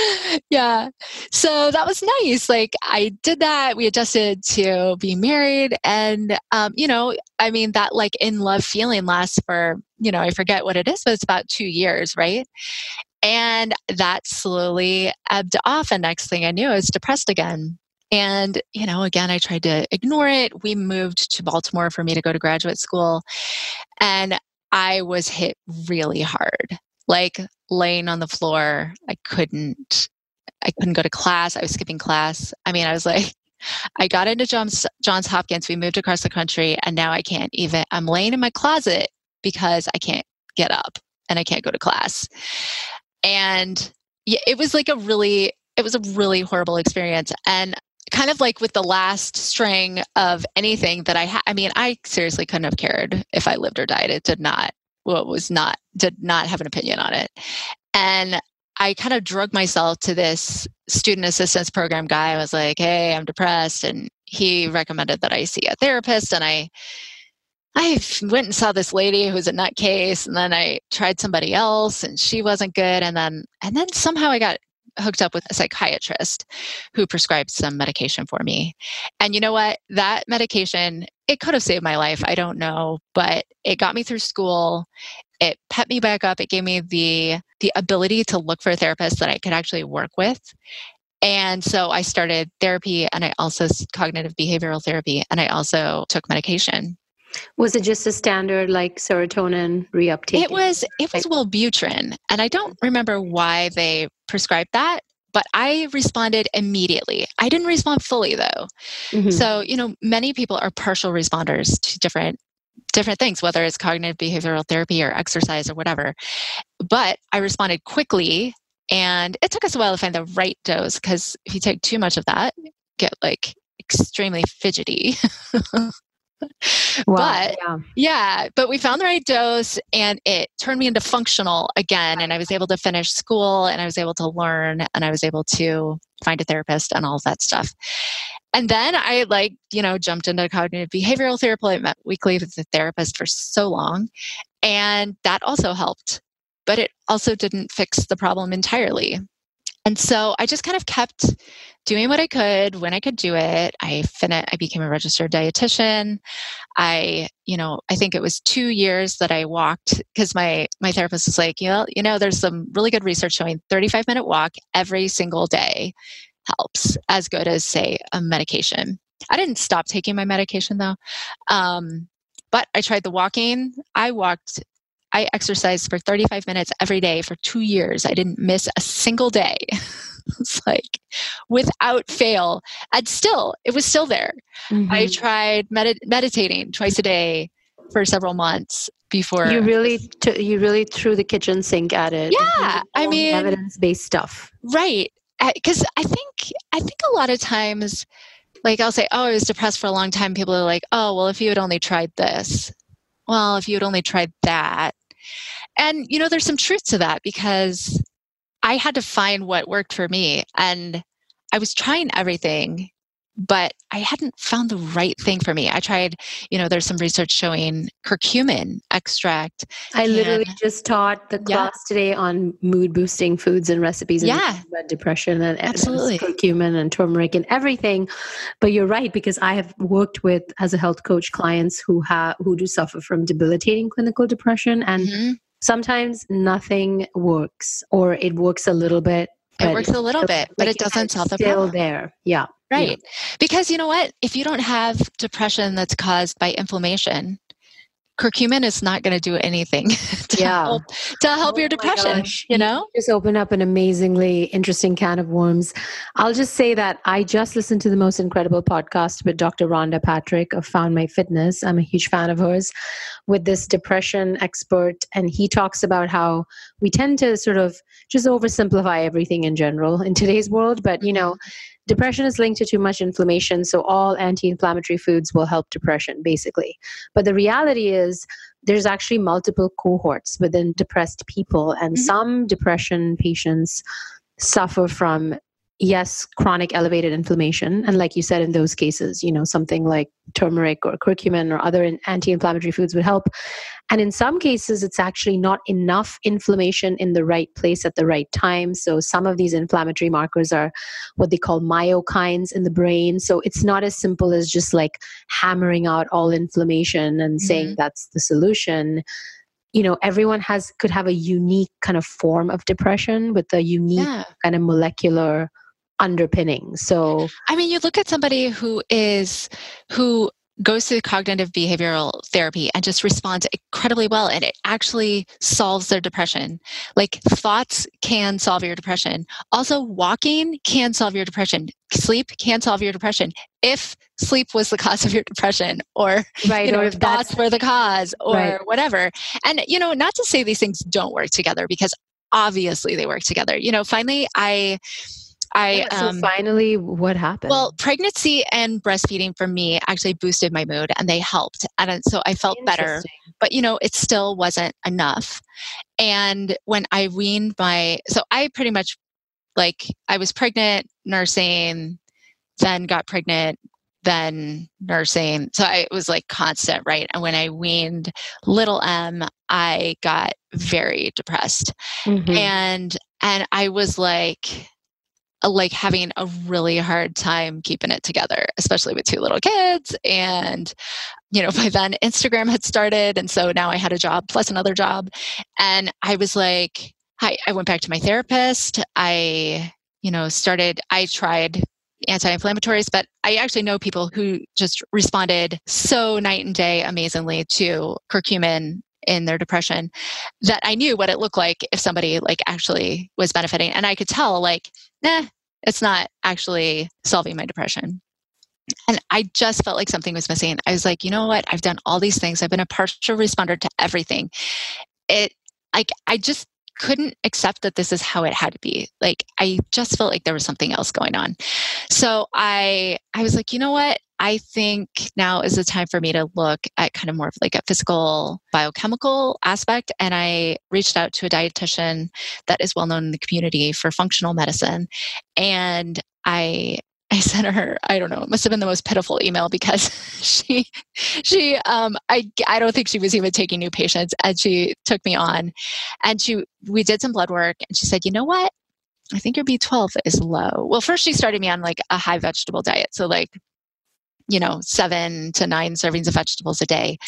[SPEAKER 1] Yeah. So that was nice. Like I did that. We adjusted to be married. And, um, you know, I mean, that like in love feeling lasts for, you know, I forget what it is, but it's about two years, right? And that slowly ebbed off. And next thing I knew, I was depressed again. And, you know, again, I tried to ignore it. We moved to Baltimore for me to go to graduate school. And I was hit really hard, like laying on the floor. I couldn't, I couldn't go to class. I was skipping class. I mean, I was like, I got into Johns, Johns Hopkins. We moved across the country, and now I can't even, I'm laying in my closet because I can't get up and I can't go to class. And yeah, it was like a really, it was a really horrible experience. And kind of like with the last string of anything that I had. I mean, I seriously couldn't have cared if I lived or died. It did not, well, it was not, did not have an opinion on it. And I kind of drug myself to this student assistance program guy. I was like, hey, I'm depressed. And he recommended that I see a therapist. And I, I went and saw this lady who was a nutcase, and then I tried somebody else, and she wasn't good. And then, and then somehow I got hooked up with a psychiatrist who prescribed some medication for me. And you know what? That medication, it could have saved my life. I don't know, but it got me through school. It pet me back up. It gave me the the ability to look for a therapist that I could actually work with. And so I started therapy and I also cognitive behavioral therapy and I also took medication.
[SPEAKER 2] Was it just a standard like serotonin reuptake?
[SPEAKER 1] It was it was Wellbutrin, and I don't remember why they prescribed that, but I responded immediately. I didn't respond fully though. Mm-hmm. So, you know, many people are partial responders to different different things whether it's cognitive behavioral therapy or exercise or whatever. But I responded quickly and it took us a while to find the right dose because if you take too much of that, get like extremely fidgety. Wow, but yeah. yeah, but we found the right dose and it turned me into functional again. And I was able to finish school and I was able to learn and I was able to find a therapist and all of that stuff. And then I like, you know, jumped into cognitive behavioral therapy. I met weekly with the therapist for so long. And that also helped. But it also didn't fix the problem entirely. And so I just kind of kept doing what I could when I could do it. I finished, I became a registered dietitian. I, you know, I think it was two years that I walked because my my therapist was like, you know, you know, there's some really good research showing 35 minute walk every single day helps as good as say a medication. I didn't stop taking my medication though. Um, but I tried the walking. I walked I exercised for 35 minutes every day for two years. I didn't miss a single day. it's like without fail. And still, it was still there. Mm-hmm. I tried med- meditating twice a day for several months before
[SPEAKER 2] you really t- you really threw the kitchen sink at it
[SPEAKER 1] yeah i mean
[SPEAKER 2] evidence-based stuff
[SPEAKER 1] right because i think i think a lot of times like i'll say oh i was depressed for a long time people are like oh well if you had only tried this well, if you had only tried that. And, you know, there's some truth to that because I had to find what worked for me. And I was trying everything, but I hadn't found the right thing for me. I tried, you know, there's some research showing curcumin extract.
[SPEAKER 2] I literally just taught the class yeah. today on mood boosting foods and recipes and
[SPEAKER 1] yeah.
[SPEAKER 2] depression and
[SPEAKER 1] absolutely
[SPEAKER 2] curcumin and turmeric and everything. But you're right because I have worked with as a health coach clients who have who do suffer from debilitating clinical depression and mm-hmm. Sometimes nothing works or it works a little bit
[SPEAKER 1] it works a little bit, but it doesn't solve the
[SPEAKER 2] still
[SPEAKER 1] problem.
[SPEAKER 2] there. Yeah.
[SPEAKER 1] Right. Yeah. Because you know what? If you don't have depression that's caused by inflammation, curcumin is not going to do anything to yeah. help to help oh your depression you know?
[SPEAKER 2] Just open up an amazingly interesting can of worms. I'll just say that i just listened to the most incredible podcast with dr rhonda patrick of found my fitness. I'm a huge fan of hers. With this depression expert and he talks about how we tend to sort of just oversimplify everything in general in today's world but you know mm-hmm. Depression is linked to too much inflammation, so all anti inflammatory foods will help depression, basically. But the reality is, there's actually multiple cohorts within depressed people, and mm-hmm. some depression patients suffer from yes chronic elevated inflammation. And like you said in those cases you know something like turmeric or curcumin or other anti-inflammatory foods would help. And in some cases it's actually not enough inflammation in the right place at the right time. So some of these inflammatory markers are what they call myokines in the brain. So it's not as simple as just like hammering out all inflammation and mm-hmm. saying that's the solution. You know everyone has could have a unique kind of form of depression with a unique yeah. kind of molecular underpinning. So,
[SPEAKER 1] I mean, you look at somebody who is, who goes through cognitive behavioral therapy and just responds incredibly well and it actually solves their depression. Like thoughts can solve your depression. Also walking can solve your depression. Sleep can solve your depression if sleep was the cause of your depression or right, you know or if thoughts were the cause or right. whatever. And you know not to say these things don't work together because obviously they work together. You know finally i I
[SPEAKER 2] so um, finally, what happened?
[SPEAKER 1] Well, pregnancy and breastfeeding for me actually boosted my mood, and they helped, and so I felt better. But you know, it still wasn't enough. And when I weaned my, so I pretty much like I was pregnant, nursing, then got pregnant, then nursing. So I, it was like constant, right? And when I weaned little M, I got very depressed, mm-hmm. and and I was like Uh, like having a really hard time keeping it together, especially with two little kids. And, you know, by then Instagram had started. And so now I had a job plus another job. And I was like, I, I went back to my therapist. I, you know, started, I tried anti-inflammatories but i actually know people who just responded so night and day amazingly to curcumin in their depression that I knew what it looked like if somebody like actually was benefiting. And I could tell like, nah, it's not actually solving my depression. And I just felt like something was missing. I was like, you know what? I've done all these things. I've been a partial responder to everything. It like I just couldn't accept that this is how it had to be. Like I just felt like there was something else going on. So I I was like, you know what? I think now is the time for me to look at kind of more of like a physical biochemical aspect. And I reached out to a dietitian that is well known in the community for functional medicine. And I I sent her, I don't know, it must have been the most pitiful email because she, she, um, I, I don't think she was even taking new patients and she took me on and she, we did some blood work and she said, you know what? I think your B12 is low. Well, first she started me on like a high vegetable diet. So like, you know, seven to nine servings of vegetables a day.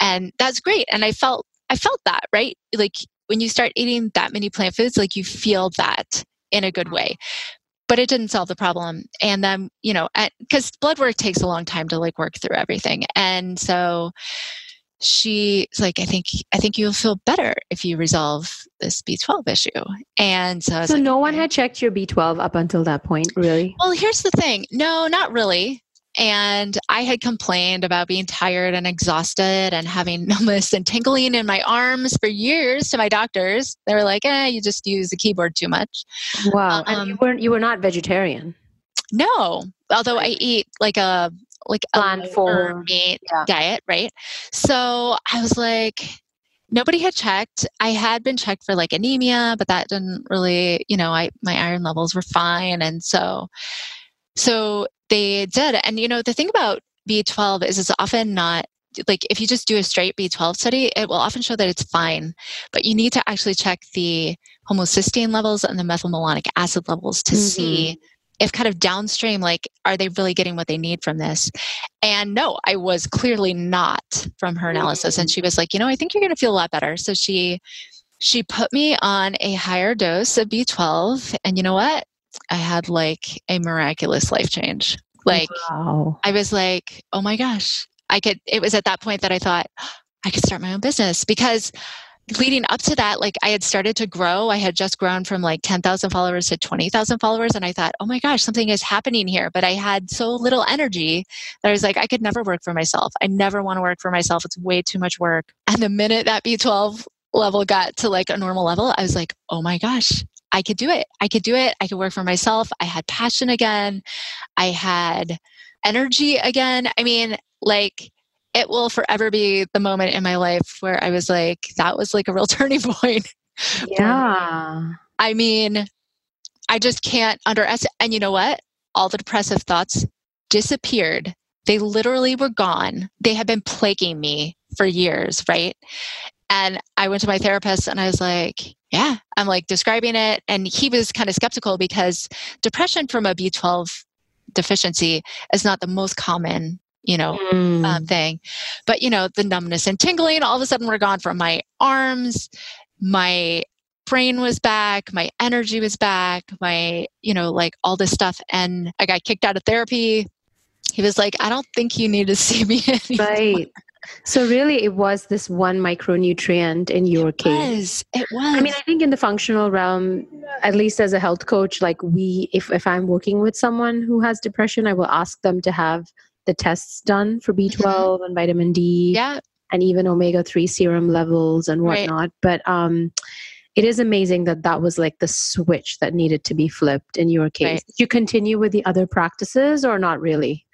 [SPEAKER 1] And that's great. And I felt, I felt that, right? Like when you start eating that many plant foods, like you feel that in a good way but it didn't solve the problem. And then you know because blood work takes a long time to like work through everything. And so she's like i think i think you'll feel better if you resolve this b12 issue. And so
[SPEAKER 2] so
[SPEAKER 1] like,
[SPEAKER 2] no one had checked your b12 up until that point really?
[SPEAKER 1] Well here's the thing. No not really and I had complained about being tired and exhausted and having numbness and tingling in my arms for years to my doctors. They were like, eh, you just use the keyboard too much.
[SPEAKER 2] Wow. Um, and you weren't you were not vegetarian.
[SPEAKER 1] No. Although I eat like a like
[SPEAKER 2] a for
[SPEAKER 1] meat yeah. diet, right? So I was like, nobody had checked. I had been checked for like anemia, but that didn't really, you know, I my iron levels were fine. And so So they did. And, you know, the thing about B12 is it's often not like if you just do a straight B12 study, it will often show that it's fine, but you need to actually check the homocysteine levels and the methylmalonic acid levels to mm-hmm. see if kind of downstream like are they really getting what they need from this? And no i was clearly not from her analysis. And she was like you know i think you're going to feel a lot better. So she she put me on a higher dose of b12 and you know what i had like a miraculous life change like wow. i was like oh my gosh i could it was at that point that i thought i could start my own business because leading up to that, like I had started to grow. I had just grown from like 10,000 followers to 20,000 followers. And I thought, oh my gosh, something is happening here. But I had so little energy that I was like, I could never work for myself. I never want to work for myself. It's way too much work. And the minute that B12 level got to like a normal level, I was like, oh my gosh, I could do it. I could do it. I could work for myself. I had passion again. I had energy again. I mean, like, it will forever be the moment in my life where I was like, that was like a real turning point.
[SPEAKER 2] Yeah.
[SPEAKER 1] I mean, I just can't underestimate. And you know what? All the depressive thoughts disappeared. They literally were gone. They had been plaguing me for years, right? And I went to my therapist and I was like, yeah, I'm like describing it. And he was kind of skeptical because depression from a B12 deficiency is not the most common you know, mm. um, thing. But, you know, the numbness and tingling, all of a sudden were gone from my arms. My brain was back. My energy was back. My, you know, like all this stuff. And I got kicked out of therapy. He was like, I don't think you need to see me anymore.
[SPEAKER 2] Right. So really, it was this one micronutrient in your
[SPEAKER 1] it
[SPEAKER 2] case.
[SPEAKER 1] Was. It was.
[SPEAKER 2] I mean, I think in the functional realm, at least as a health coach, like we, if if I'm working with someone who has depression, I will ask them to have the tests done for B12 mm-hmm. and vitamin
[SPEAKER 1] D. Yeah.
[SPEAKER 2] And even omega 3 serum levels and whatnot. Right. But um, it is amazing that that was like the switch that needed to be flipped in your case. Right. Did you continue with the other practices or not really?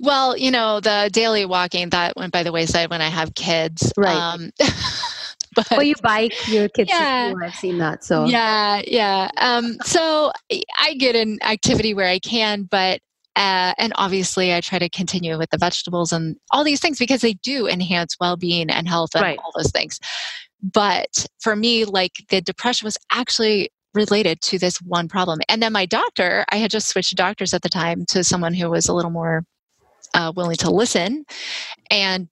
[SPEAKER 1] Well, you know, the daily walking that went by the wayside when I have kids.
[SPEAKER 2] Right. Um, but well, you bike your kids. Yeah, I've seen that. So
[SPEAKER 1] yeah, yeah. Um, so I get an activity where I can, but uh, and obviously, I try to continue with the vegetables and all these things because they do enhance well being and health and right. all those things. But for me, like the depression was actually related to this one problem. And then my doctor, I had just switched doctors at the time to someone who was a little more uh, willing to listen. And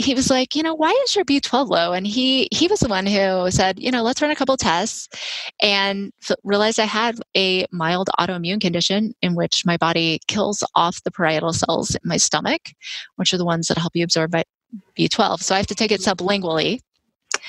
[SPEAKER 1] he was like, you know, why is your B12 low? And he he was the one who said, you know, let's run a couple tests, and f- realized I had a mild autoimmune condition in which my body kills off the parietal cells in my stomach, which are the ones that help you absorb B12. So I have to take it sublingually.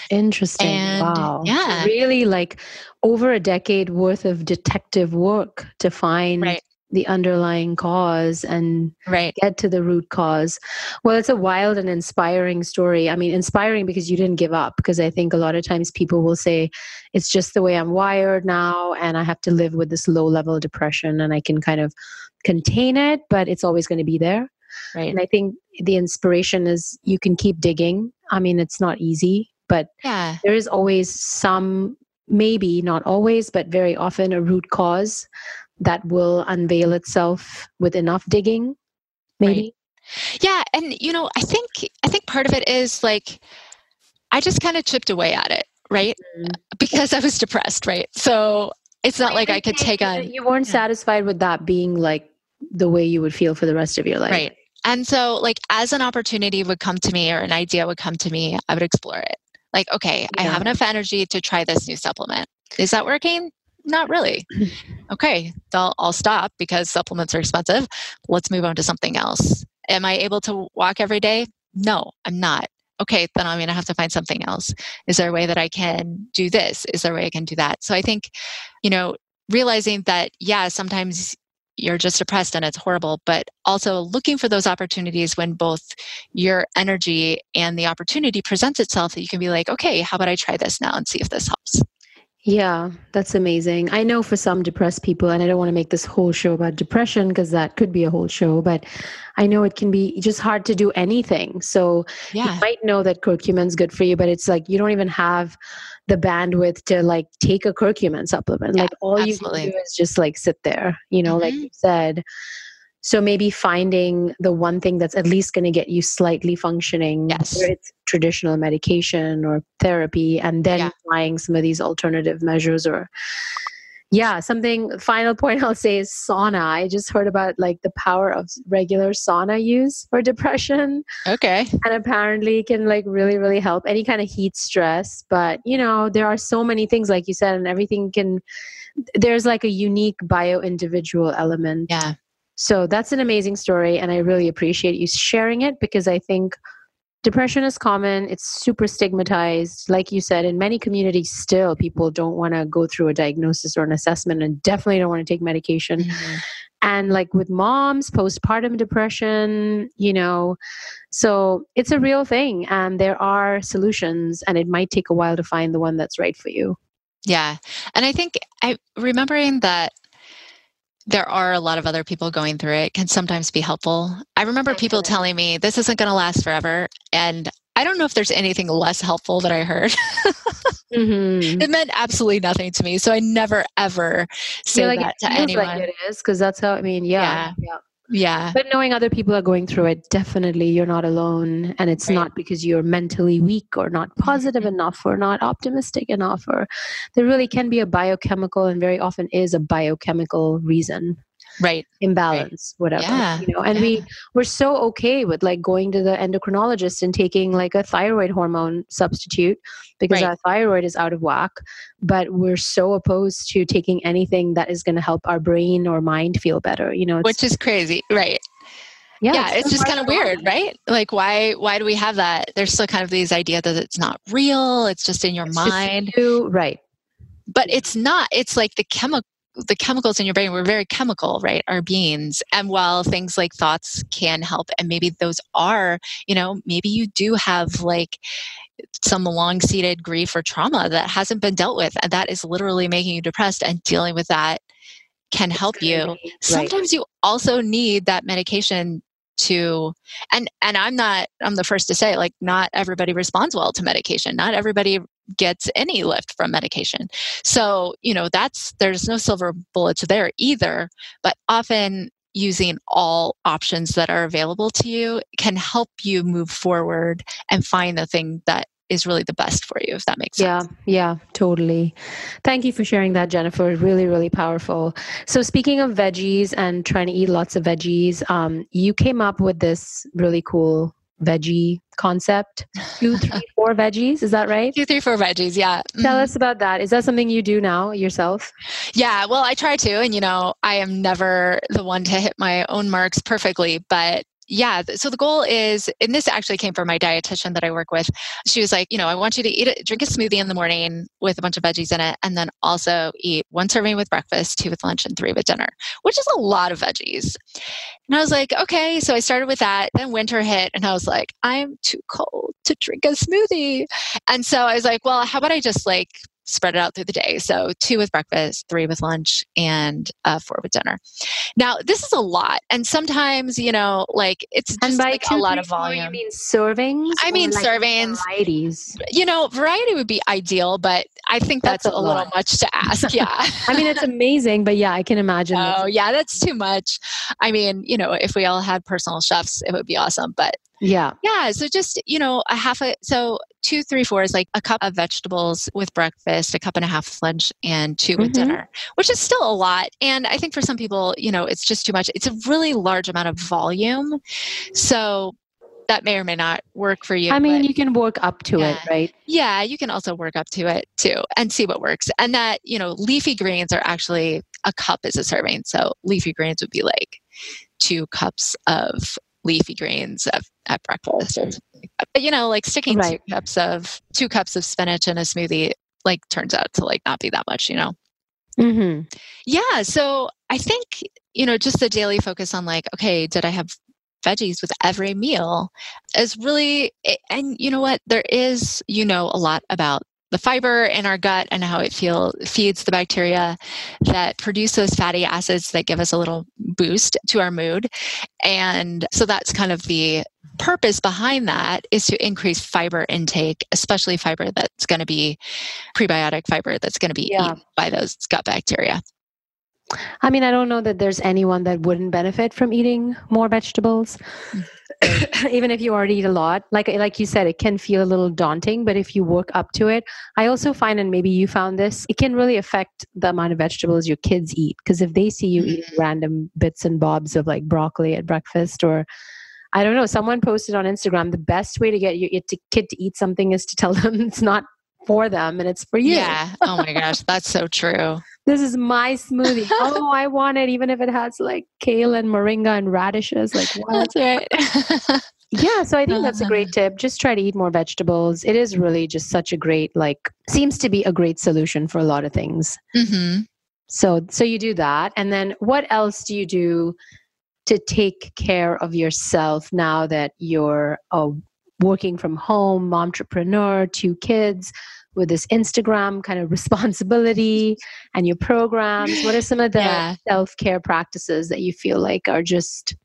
[SPEAKER 2] Interesting. And, wow. Yeah. really like over a decade worth of detective work to find right the underlying cause and
[SPEAKER 1] right.
[SPEAKER 2] get to the root cause. Well, it's a wild and inspiring story. I mean, inspiring because you didn't give up, because I think a lot of times people will say, it's just the way I'm wired now, and I have to live with this low level depression, and I can kind of contain it, but it's always going to be there.
[SPEAKER 1] Right.
[SPEAKER 2] And I think the inspiration is you can keep digging. I mean, it's not easy, but
[SPEAKER 1] yeah.
[SPEAKER 2] there is always some, maybe not always, but very often a root cause that will unveil itself with enough digging maybe
[SPEAKER 1] right. yeah and you know i think i think part of it is like i just kind of chipped away at it right mm-hmm. because i was depressed right so it's not like i could take on
[SPEAKER 2] you weren't yeah. satisfied with that being like the way you would feel for the rest of your life
[SPEAKER 1] right and so like as an opportunity would come to me or an idea would come to me i would explore it like okay yeah. i have enough energy to try this new supplement is that working not really. okay, I'll, I'll stop because supplements are expensive. Let's move on to something else. Am I able to walk every day? No, I'm not. Okay, then I'm going to have to find something else. Is there a way that I can do this? Is there a way I can do that? So I think, you know, realizing that, yeah, sometimes you're just depressed and it's horrible, but also looking for those opportunities when both your energy and the opportunity presents itself that you can be like, okay, how about I try this now and see if this helps?
[SPEAKER 2] Yeah, that's amazing. I know for some depressed people, and I don't want to make this whole show about depression because that could be a whole show, but I know it can be just hard to do anything. So
[SPEAKER 1] Yeah.
[SPEAKER 2] you might know that curcumin's good for you, but it's like you don't even have the bandwidth to like take a curcumin supplement.
[SPEAKER 1] Yeah,
[SPEAKER 2] like all you can do is just like sit there, you know, like
[SPEAKER 1] Mhm.
[SPEAKER 2] you said. So maybe finding the one thing that's at least going to get you slightly functioning,
[SPEAKER 1] Yes.
[SPEAKER 2] whether it's traditional medication or therapy, and then
[SPEAKER 1] Yeah.
[SPEAKER 2] trying some of these alternative measures or yeah, something final point I'll say is sauna. I just heard about like the power of regular sauna use for depression
[SPEAKER 1] Okay.
[SPEAKER 2] and apparently can like really really help any kind of heat stress but you know there are so many things like you said and everything can there's like a unique bio individual element
[SPEAKER 1] Yeah.
[SPEAKER 2] so that's an amazing story and i really appreciate you sharing it because i think depression is common it's super stigmatized like you said in many communities still people don't want to go through a diagnosis or an assessment and definitely don't want to take medication
[SPEAKER 1] Mhm.
[SPEAKER 2] and like with moms postpartum depression you know so it's a real thing and there are solutions and it might take a while to find the one that's right for you
[SPEAKER 1] Yeah. And I think I remembering that there are a lot of other people going through it can sometimes be helpful. I remember people telling me this isn't going to last forever and I don't know if there's anything less helpful that I heard.
[SPEAKER 2] mm-hmm.
[SPEAKER 1] it meant absolutely nothing to me. So I never ever say
[SPEAKER 2] like
[SPEAKER 1] that
[SPEAKER 2] it
[SPEAKER 1] to anyone.
[SPEAKER 2] like it is because that's how i mean yeah, yeah
[SPEAKER 1] yeah.
[SPEAKER 2] But knowing other people are going through it definitely you're not alone. And it's
[SPEAKER 1] Right.
[SPEAKER 2] not because you're mentally weak or not positive mm-hmm. enough or not optimistic enough or there really can be a biochemical and very often is a biochemical reason
[SPEAKER 1] Right.
[SPEAKER 2] imbalance whatever
[SPEAKER 1] Yeah,
[SPEAKER 2] you know and
[SPEAKER 1] yeah.
[SPEAKER 2] we we're so okay with like going to the endocrinologist and taking like a thyroid hormone substitute because
[SPEAKER 1] Right.
[SPEAKER 2] our thyroid is out of whack but we're so opposed to taking anything that is going to help our brain or mind feel better you know it's,
[SPEAKER 1] Which is crazy. Right. Yeah, it's,
[SPEAKER 2] so
[SPEAKER 1] just kind of weird, right? Like why why do we have that? There's still kind of these idea that it's not real, it's just in your
[SPEAKER 2] It's
[SPEAKER 1] mind.
[SPEAKER 2] you- right
[SPEAKER 1] but it's not it's like the chemical the chemicals in your brain we're very chemical right? Our beings and while things like thoughts can help and maybe those are you know maybe you do have like some long seated grief or trauma that hasn't been dealt with and that is literally making you depressed and dealing with that can help you.
[SPEAKER 2] Right.
[SPEAKER 1] sometimes you also need that medication to and and i'm not i'm the first to say like not everybody responds well to medication. Not everybody gets any lift from medication so you know that's there's no silver bullets there either but often using all options that are available to you can help you move forward and find the thing that is really the best for you if that makes sense
[SPEAKER 2] Yeah, yeah, totally. Thank you for sharing that, Jennifer. Really, really powerful. So, speaking of veggies and trying to eat lots of veggies, um, you came up with this really cool veggie concept two, three, four veggies. Is that right?
[SPEAKER 1] two three four veggies yeah
[SPEAKER 2] Tell
[SPEAKER 1] Mhm.
[SPEAKER 2] us about that. Is that something you do now yourself?
[SPEAKER 1] Yeah, well, I try to, and you know, I am never the one to hit my own marks perfectly, but yeah, so the goal is, and this actually came from my dietitian that I work with. She was like, you know, I want you to eat it, drink a smoothie in the morning with a bunch of veggies in it, and then also eat one serving with breakfast, two with lunch, and three with dinner, which is a lot of veggies. And I was like, okay, so I started with that. Then winter hit, and I was like, I'm too cold to drink a smoothie. And so I was like, well, how about I just like spread it out through the day. So two with breakfast, three with lunch, and uh, four with dinner. Now this is a lot, and sometimes you know, like it's just
[SPEAKER 2] by
[SPEAKER 1] like
[SPEAKER 2] two,
[SPEAKER 1] a lot of volume.
[SPEAKER 2] you mean servings?
[SPEAKER 1] I mean
[SPEAKER 2] like
[SPEAKER 1] servings.
[SPEAKER 2] varieties.
[SPEAKER 1] you know, variety would be ideal, but I think that's,
[SPEAKER 2] That's
[SPEAKER 1] a,
[SPEAKER 2] a
[SPEAKER 1] little much to ask. Yeah.
[SPEAKER 2] I mean, it's amazing, but yeah, I can imagine.
[SPEAKER 1] Oh yeah, that's too much. I mean, you know, if we all had personal chefs, it would be awesome. But
[SPEAKER 2] yeah.
[SPEAKER 1] yeah, so just you know, a half a so two, three, four is like a cup of vegetables with breakfast, a cup and a half with lunch, and 2 with
[SPEAKER 2] Mhm.
[SPEAKER 1] dinner, which is still a lot. And I think for some people, you know, it's just too much. It's a really large amount of volume, so that may or may not work for you.
[SPEAKER 2] I mean,
[SPEAKER 1] but-
[SPEAKER 2] you can work up to it, right?
[SPEAKER 1] yeah, you can also work up to it too and see what works. And that, you know, leafy greens are actually a cup is a serving. So leafy greens would be like two cups of leafy greens at, at breakfast or something like that. But you know, like sticking
[SPEAKER 2] Right.
[SPEAKER 1] two cups of two cups of spinach in a smoothie like turns out to like not be that much, you know.
[SPEAKER 2] Mm-hmm.
[SPEAKER 1] Yeah. So I think, you know, just the daily focus on like, okay, did I have veggies with every meal is really, and you know what? There is, you know, a lot about the fiber in our gut and how it feel feeds the bacteria that produce those fatty acids that give us a little boost to our mood. And so that's kind of the purpose behind that is to increase fiber intake, especially fiber that's going to be prebiotic fiber that's going to be yeah. eaten by those gut bacteria.
[SPEAKER 2] I mean, I don't know that there's anyone that wouldn't benefit from eating more vegetables. Mm-hmm. Even if you already eat a lot, like like you said, it can feel a little daunting, but if you work up to it, I also find, and maybe you found this, it can really affect the amount of vegetables your kids eat. Because if they see you mm-hmm. eating random bits and bobs of like broccoli at breakfast or I don't know, someone posted on Instagram the best way to get your kid to eat something is to tell them it's not for them and it's for you.
[SPEAKER 1] Yeah. Oh my gosh, that's so true
[SPEAKER 2] this is my smoothie. oh, I want it, even if it has like kale and moringa and radishes. Like, what?
[SPEAKER 1] That's right.
[SPEAKER 2] yeah, so I think that's a great tip. Just try to eat more vegetables. It is really just such a great, like, seems to be a great solution for a lot of things. Mm-hmm. So, so you do that, and then what else do you do to take care of yourself now that you're a working from home, entrepreneur, two kids? With this Instagram kind of responsibility and your programs? What are some of the yeah. self care practices that you feel like are just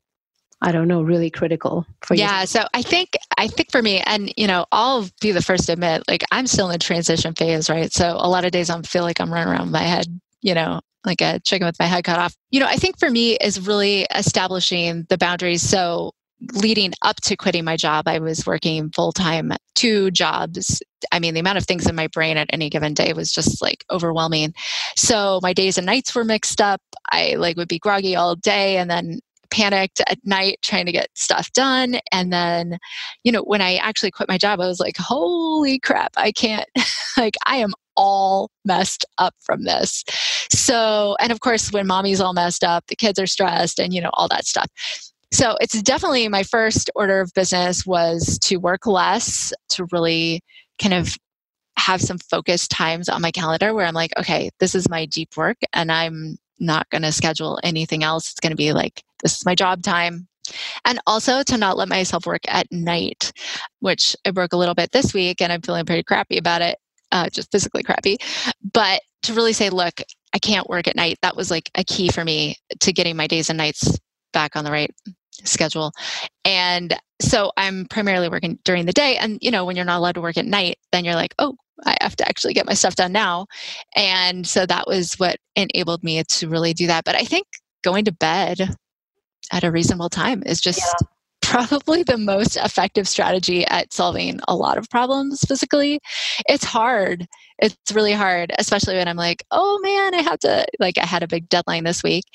[SPEAKER 2] I don't know, really critical for
[SPEAKER 1] you. Yeah, so I think I think for me, and you know, I'll be the first to admit, like I'm still in the transition phase, right? So a lot of days I feel like I'm running around my head, you know, like a chicken with my head cut off. You know, I think for me is really establishing the boundaries. So leading up to quitting my job, I was working full time, two jobs. I mean, the amount of things in my brain at any given day was just like overwhelming. So my days and nights were mixed up. I like would be groggy all day and then panicked at night trying to get stuff done. And then, you know, when I actually quit my job, I was like, holy crap, I can't, like, I am all messed up from this. So, and of course, when mommy's all messed up, the kids are stressed and, you know, all that stuff so it's definitely my first order of business was to work less to really kind of have some focused times on my calendar where i'm like okay this is my deep work and i'm not going to schedule anything else. It's going to be like this is my job time. And also to not let myself work at night which i broke a little bit this week and i'm feeling pretty crappy about it uh, just physically crappy. But to really say look i can't work at night that was like a key for me to getting my days and nights back on the right schedule. And so I'm primarily working during the day. And, you know, when you're not allowed to work at night, then you're like, oh, I have to actually get my stuff done now. And so that was what enabled me to really do that. But I think going to bed at a reasonable time is just yeah probably the most effective strategy at solving a lot of problems physically. It's hard. It's really hard, especially when I'm like, oh man, I have to, like, I had a big deadline this week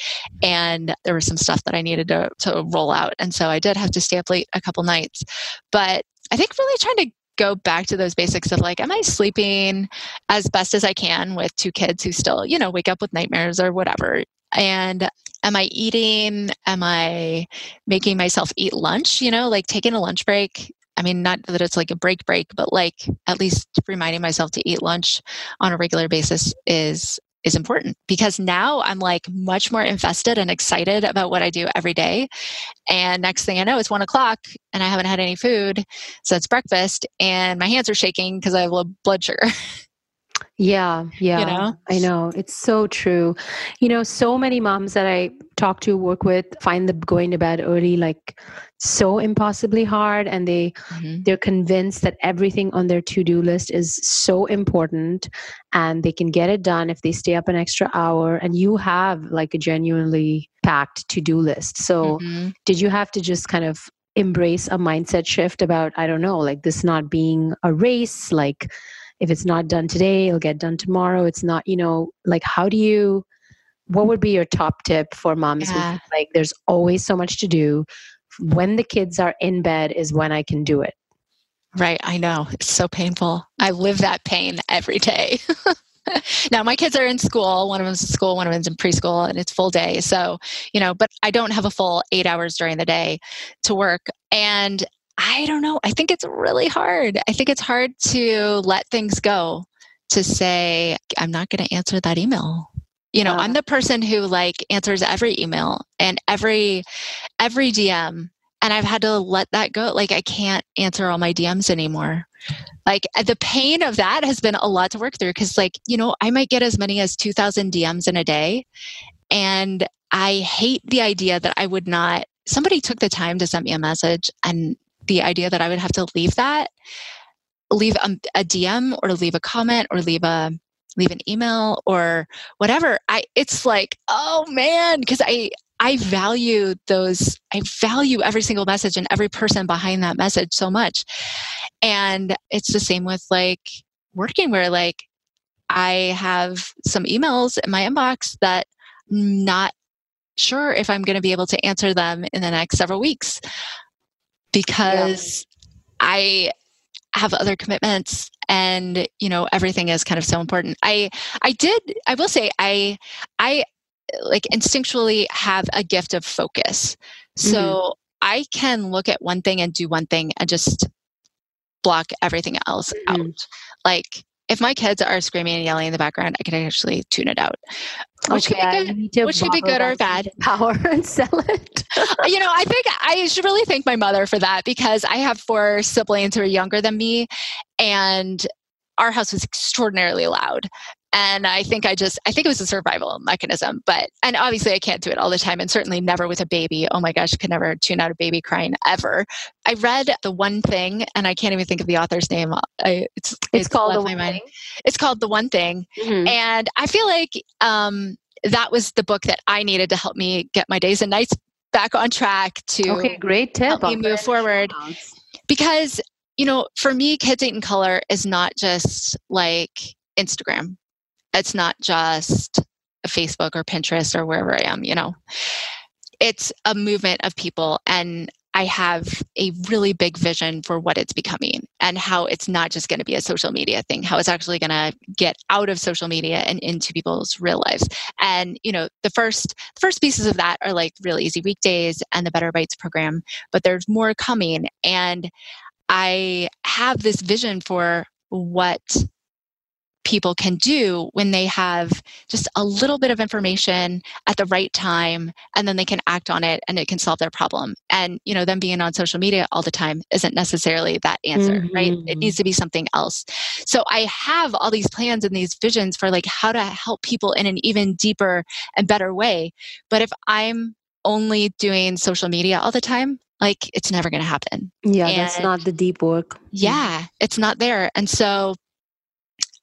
[SPEAKER 1] and there was some stuff that I needed to, to roll out. And so I did have to stay up late a couple nights. But I think really trying to go back to those basics of like, am I sleeping as best as I can with two kids who still, you know, wake up with nightmares or whatever? And am I eating? Am I making myself eat lunch? You know, like taking a lunch break. I mean, not that it's like a break break, but like at least reminding myself to eat lunch on a regular basis is is important because now I'm like much more invested and excited about what I do every day. And next thing I know, it's one o'clock and I haven't had any food. It's breakfast and my hands are shaking because I have low blood sugar.
[SPEAKER 2] Yeah, yeah. You know? I know. It's so true. You know, so many moms that I talk to, work with, find the going to bed early like so impossibly hard and they mm-hmm. they're convinced that everything on their to-do list is so important and they can get it done if they stay up an extra hour and you have like a genuinely packed to-do list. So, mm-hmm. did you have to just kind of embrace a mindset shift about I don't know, like this not being a race, like if it's not done today it'll get done tomorrow. It's not you know like how do you what would be your top tip for moms yeah. like there's always so much to do? When the kids are in bed is when i can do it.
[SPEAKER 1] Right i know. It's so painful. I live that pain every day. Now my kids are in school. One of them's in school one of them's in preschool and it's full day. So you know but i don't have a full eight hours during the day to work. And I don't know. I think it's really hard. I think it's hard to let things go, to say, I'm not going to answer that email. You know, I'm the person who like answers every email and every every DM and I've had to let that go. Like I can't answer all my DMs anymore Like uh, the pain of that has been a lot to work through because, like, you know, I might get as many as 2,000 DMs in a day. And I hate the idea that I would not, somebody took the time to send me a message and the idea that I would have to leave that, leave a, a DM or leave a comment or leave a, leave an email or whatever i it's like oh man because i I value those, I value every single message and every person behind that message so much. And it's the same with like working where like I have some emails in my inbox that I'm not sure if I'm going to be able to answer them in the next several weeks because yeah. I have other commitments and you know everything is kind of so important i i did i will say i i like instinctually have a gift of focus. So mm-hmm. I can look at one thing and do one thing and just block everything else mm-hmm. out. Like if my kids are screaming and yelling in the background, I can actually tune it out. Which okay, could be good, which could be good or bad.
[SPEAKER 2] Power and sell it.
[SPEAKER 1] you know, I think I should really thank my mother for that because I have four siblings who are younger than me, and our house was extraordinarily loud and i think i just i think it was a survival mechanism but and obviously i can't do it all the time and certainly never with a baby. Oh my gosh I could never tune out a baby crying ever. I read the one thing and i can't even think of the author's name. I,
[SPEAKER 2] it's, it's, it's called the one mind. thing?
[SPEAKER 1] It's called the one thing. Mm-hmm. and i feel like um, that was the book that i needed to help me get my days and nights back on track to
[SPEAKER 2] okay great tip.
[SPEAKER 1] help me move forward. because you know for me kids eat in color is not just like instagram it's not just Facebook or Pinterest or wherever I am, you know. It's a movement of people and I have a really big vision for what it's becoming and how it's not just going to be a social media thing, how it's actually going to get out of social media and into people's real lives. And you know, the first the first pieces of that are like Real Easy Weekdays and the Better Bites program, but there's more coming and I have this vision for what people can do when they have just a little bit of information at the right time and then they can act on it and it can solve their problem. And you know them being on social media all the time isn't necessarily that answer mm-hmm. right? It mm-hmm. needs to be something else. So i have all these plans and these visions for like how to help people in an even deeper and better way. But if i'm only doing social media all the time like it's never going to happen.
[SPEAKER 2] Yeah and that's not the deep work.
[SPEAKER 1] Yeah it's not there. And so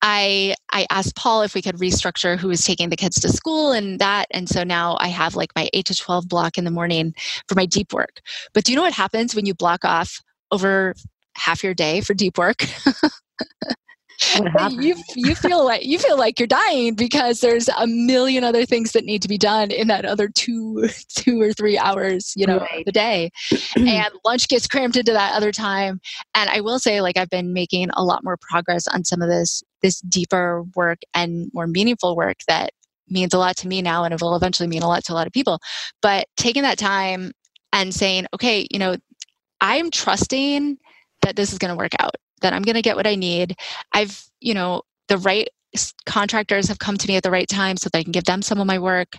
[SPEAKER 1] I I asked Paul if we could restructure who was taking the kids to school and that and so now I have like my 8 to 12 block in the morning for my deep work. But do you know what happens when you block off over half your day for deep work? you you feel like you feel like you're dying because there's a million other things that need to be done in that other two two or three hours you know right. the day and lunch gets crammed into that other time and i will say like i've been making a lot more progress on some of this this deeper work and more meaningful work that means a lot to me now and it will eventually mean a lot to a lot of people but taking that time and saying okay you know i'm trusting that this is going to work out that I'm going to get what I need. I've, you know, the right contractors have come to me at the right time so that I can give them some of my work.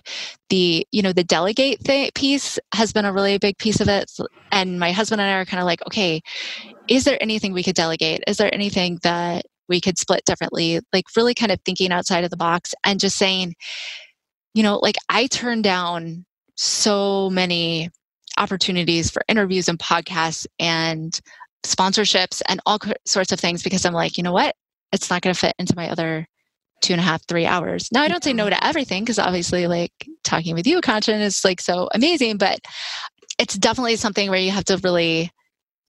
[SPEAKER 1] The, you know, the delegate th- piece has been a really big piece of it. And my husband and I are kind of like, okay, is there anything we could delegate? Is there anything that we could split differently? Like really kind of thinking outside of the box and just saying, you know, like I turned down so many opportunities for interviews and podcasts and sponsorships and all sorts of things because I'm like, you know what? It's not going to fit into my other two and a half, three hours. Now, I don't say no to mm-hmm. everything because obviously, like talking with you, Kanchan, is like so amazing, but it's definitely something where you have to really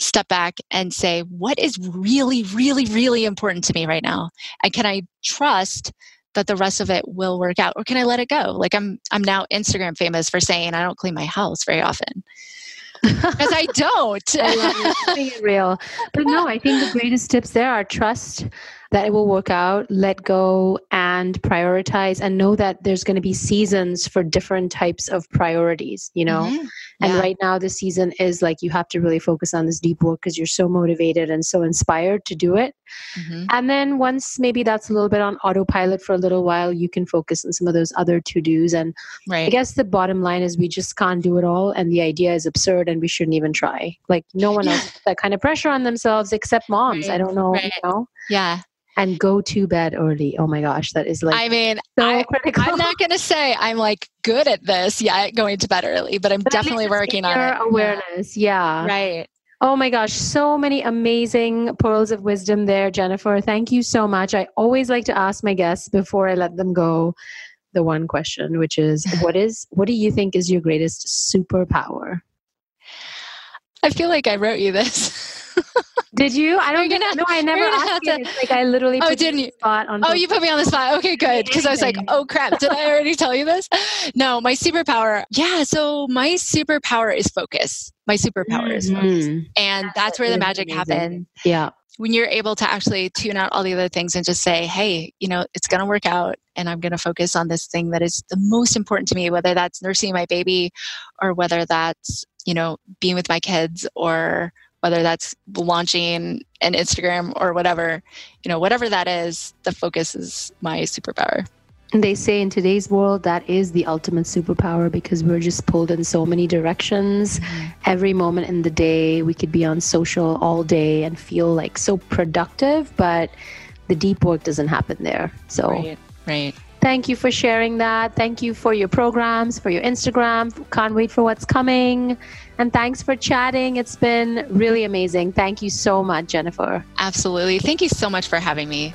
[SPEAKER 1] step back and say, what is really, really, really important to me right now? And can I trust that the rest of it will work out or can I let it go? Like I'm I'm now Instagram famous for saying I don't clean my house very often because I don't.
[SPEAKER 2] I being real. But no, I think the greatest tips there are trust that it will work out. Let go and prioritize and know that there's going to be seasons for different types of priorities, you know?
[SPEAKER 1] Mhm.
[SPEAKER 2] And
[SPEAKER 1] Yeah.
[SPEAKER 2] right now, the season is like you have to really focus on this deep work because you're so motivated and so inspired to do it.
[SPEAKER 1] Mhm.
[SPEAKER 2] And then once maybe that's a little bit on autopilot for a little while, you can focus on some of those other to dos. And
[SPEAKER 1] right.
[SPEAKER 2] I guess the bottom line is we just can't do it all. And the idea is absurd and we shouldn't even try. Like no one
[SPEAKER 1] Yeah.
[SPEAKER 2] else that kind of pressure on themselves except moms. I don't know, you know?
[SPEAKER 1] Yeah.
[SPEAKER 2] And go to bed early. Oh my gosh, that is like
[SPEAKER 1] I mean,
[SPEAKER 2] so
[SPEAKER 1] I. I'm not going to say I'm like good at this yet, going to bed early, but I'm
[SPEAKER 2] But
[SPEAKER 1] definitely working on it.
[SPEAKER 2] Awareness. Yeah.
[SPEAKER 1] Yeah. Right.
[SPEAKER 2] Oh my gosh, so many amazing pearls of wisdom there, Jennifer. Thank you so much. I always like to ask my guests before I let them go the one question, which is what is what do you think is your greatest superpower?
[SPEAKER 1] I feel like I wrote you this.
[SPEAKER 2] Did you? I don't
[SPEAKER 1] gonna-
[SPEAKER 2] no, I never asked you.
[SPEAKER 1] to-
[SPEAKER 2] like I literally
[SPEAKER 1] Oh, didn't
[SPEAKER 2] you on the spot on
[SPEAKER 1] Oh, you put me on the spot. Okay, good. Because I was like, oh crap, did I already tell you this? No, my superpower. Yeah, so my superpower is focus. My superpower is focus.
[SPEAKER 2] Mhm.
[SPEAKER 1] And
[SPEAKER 2] That
[SPEAKER 1] that's where the magic
[SPEAKER 2] amazing.
[SPEAKER 1] happens.
[SPEAKER 2] Yeah.
[SPEAKER 1] When you're able to actually tune out all the other things and just say, hey, you know, it's going to work out and I'm going to focus on this thing that is the most important to me, whether that's nursing my baby or whether that's, you know, being with my kids or whether that's launching an Instagram or whatever, you know, whatever that is, the focus is my superpower.
[SPEAKER 2] And they say in today's world that is the ultimate superpower because we're just pulled in so many directions. Mm-hmm. Every moment in the day, we could be on social all day and feel like so productive, but the deep work doesn't happen there. So
[SPEAKER 1] Right, right.
[SPEAKER 2] thank you for sharing that. Thank you for your programs, for your Instagram. Can't wait for what's coming. And thanks for chatting. It's been really amazing. Thank you so much, Jennifer.
[SPEAKER 1] Absolutely. Thank you so much for having me.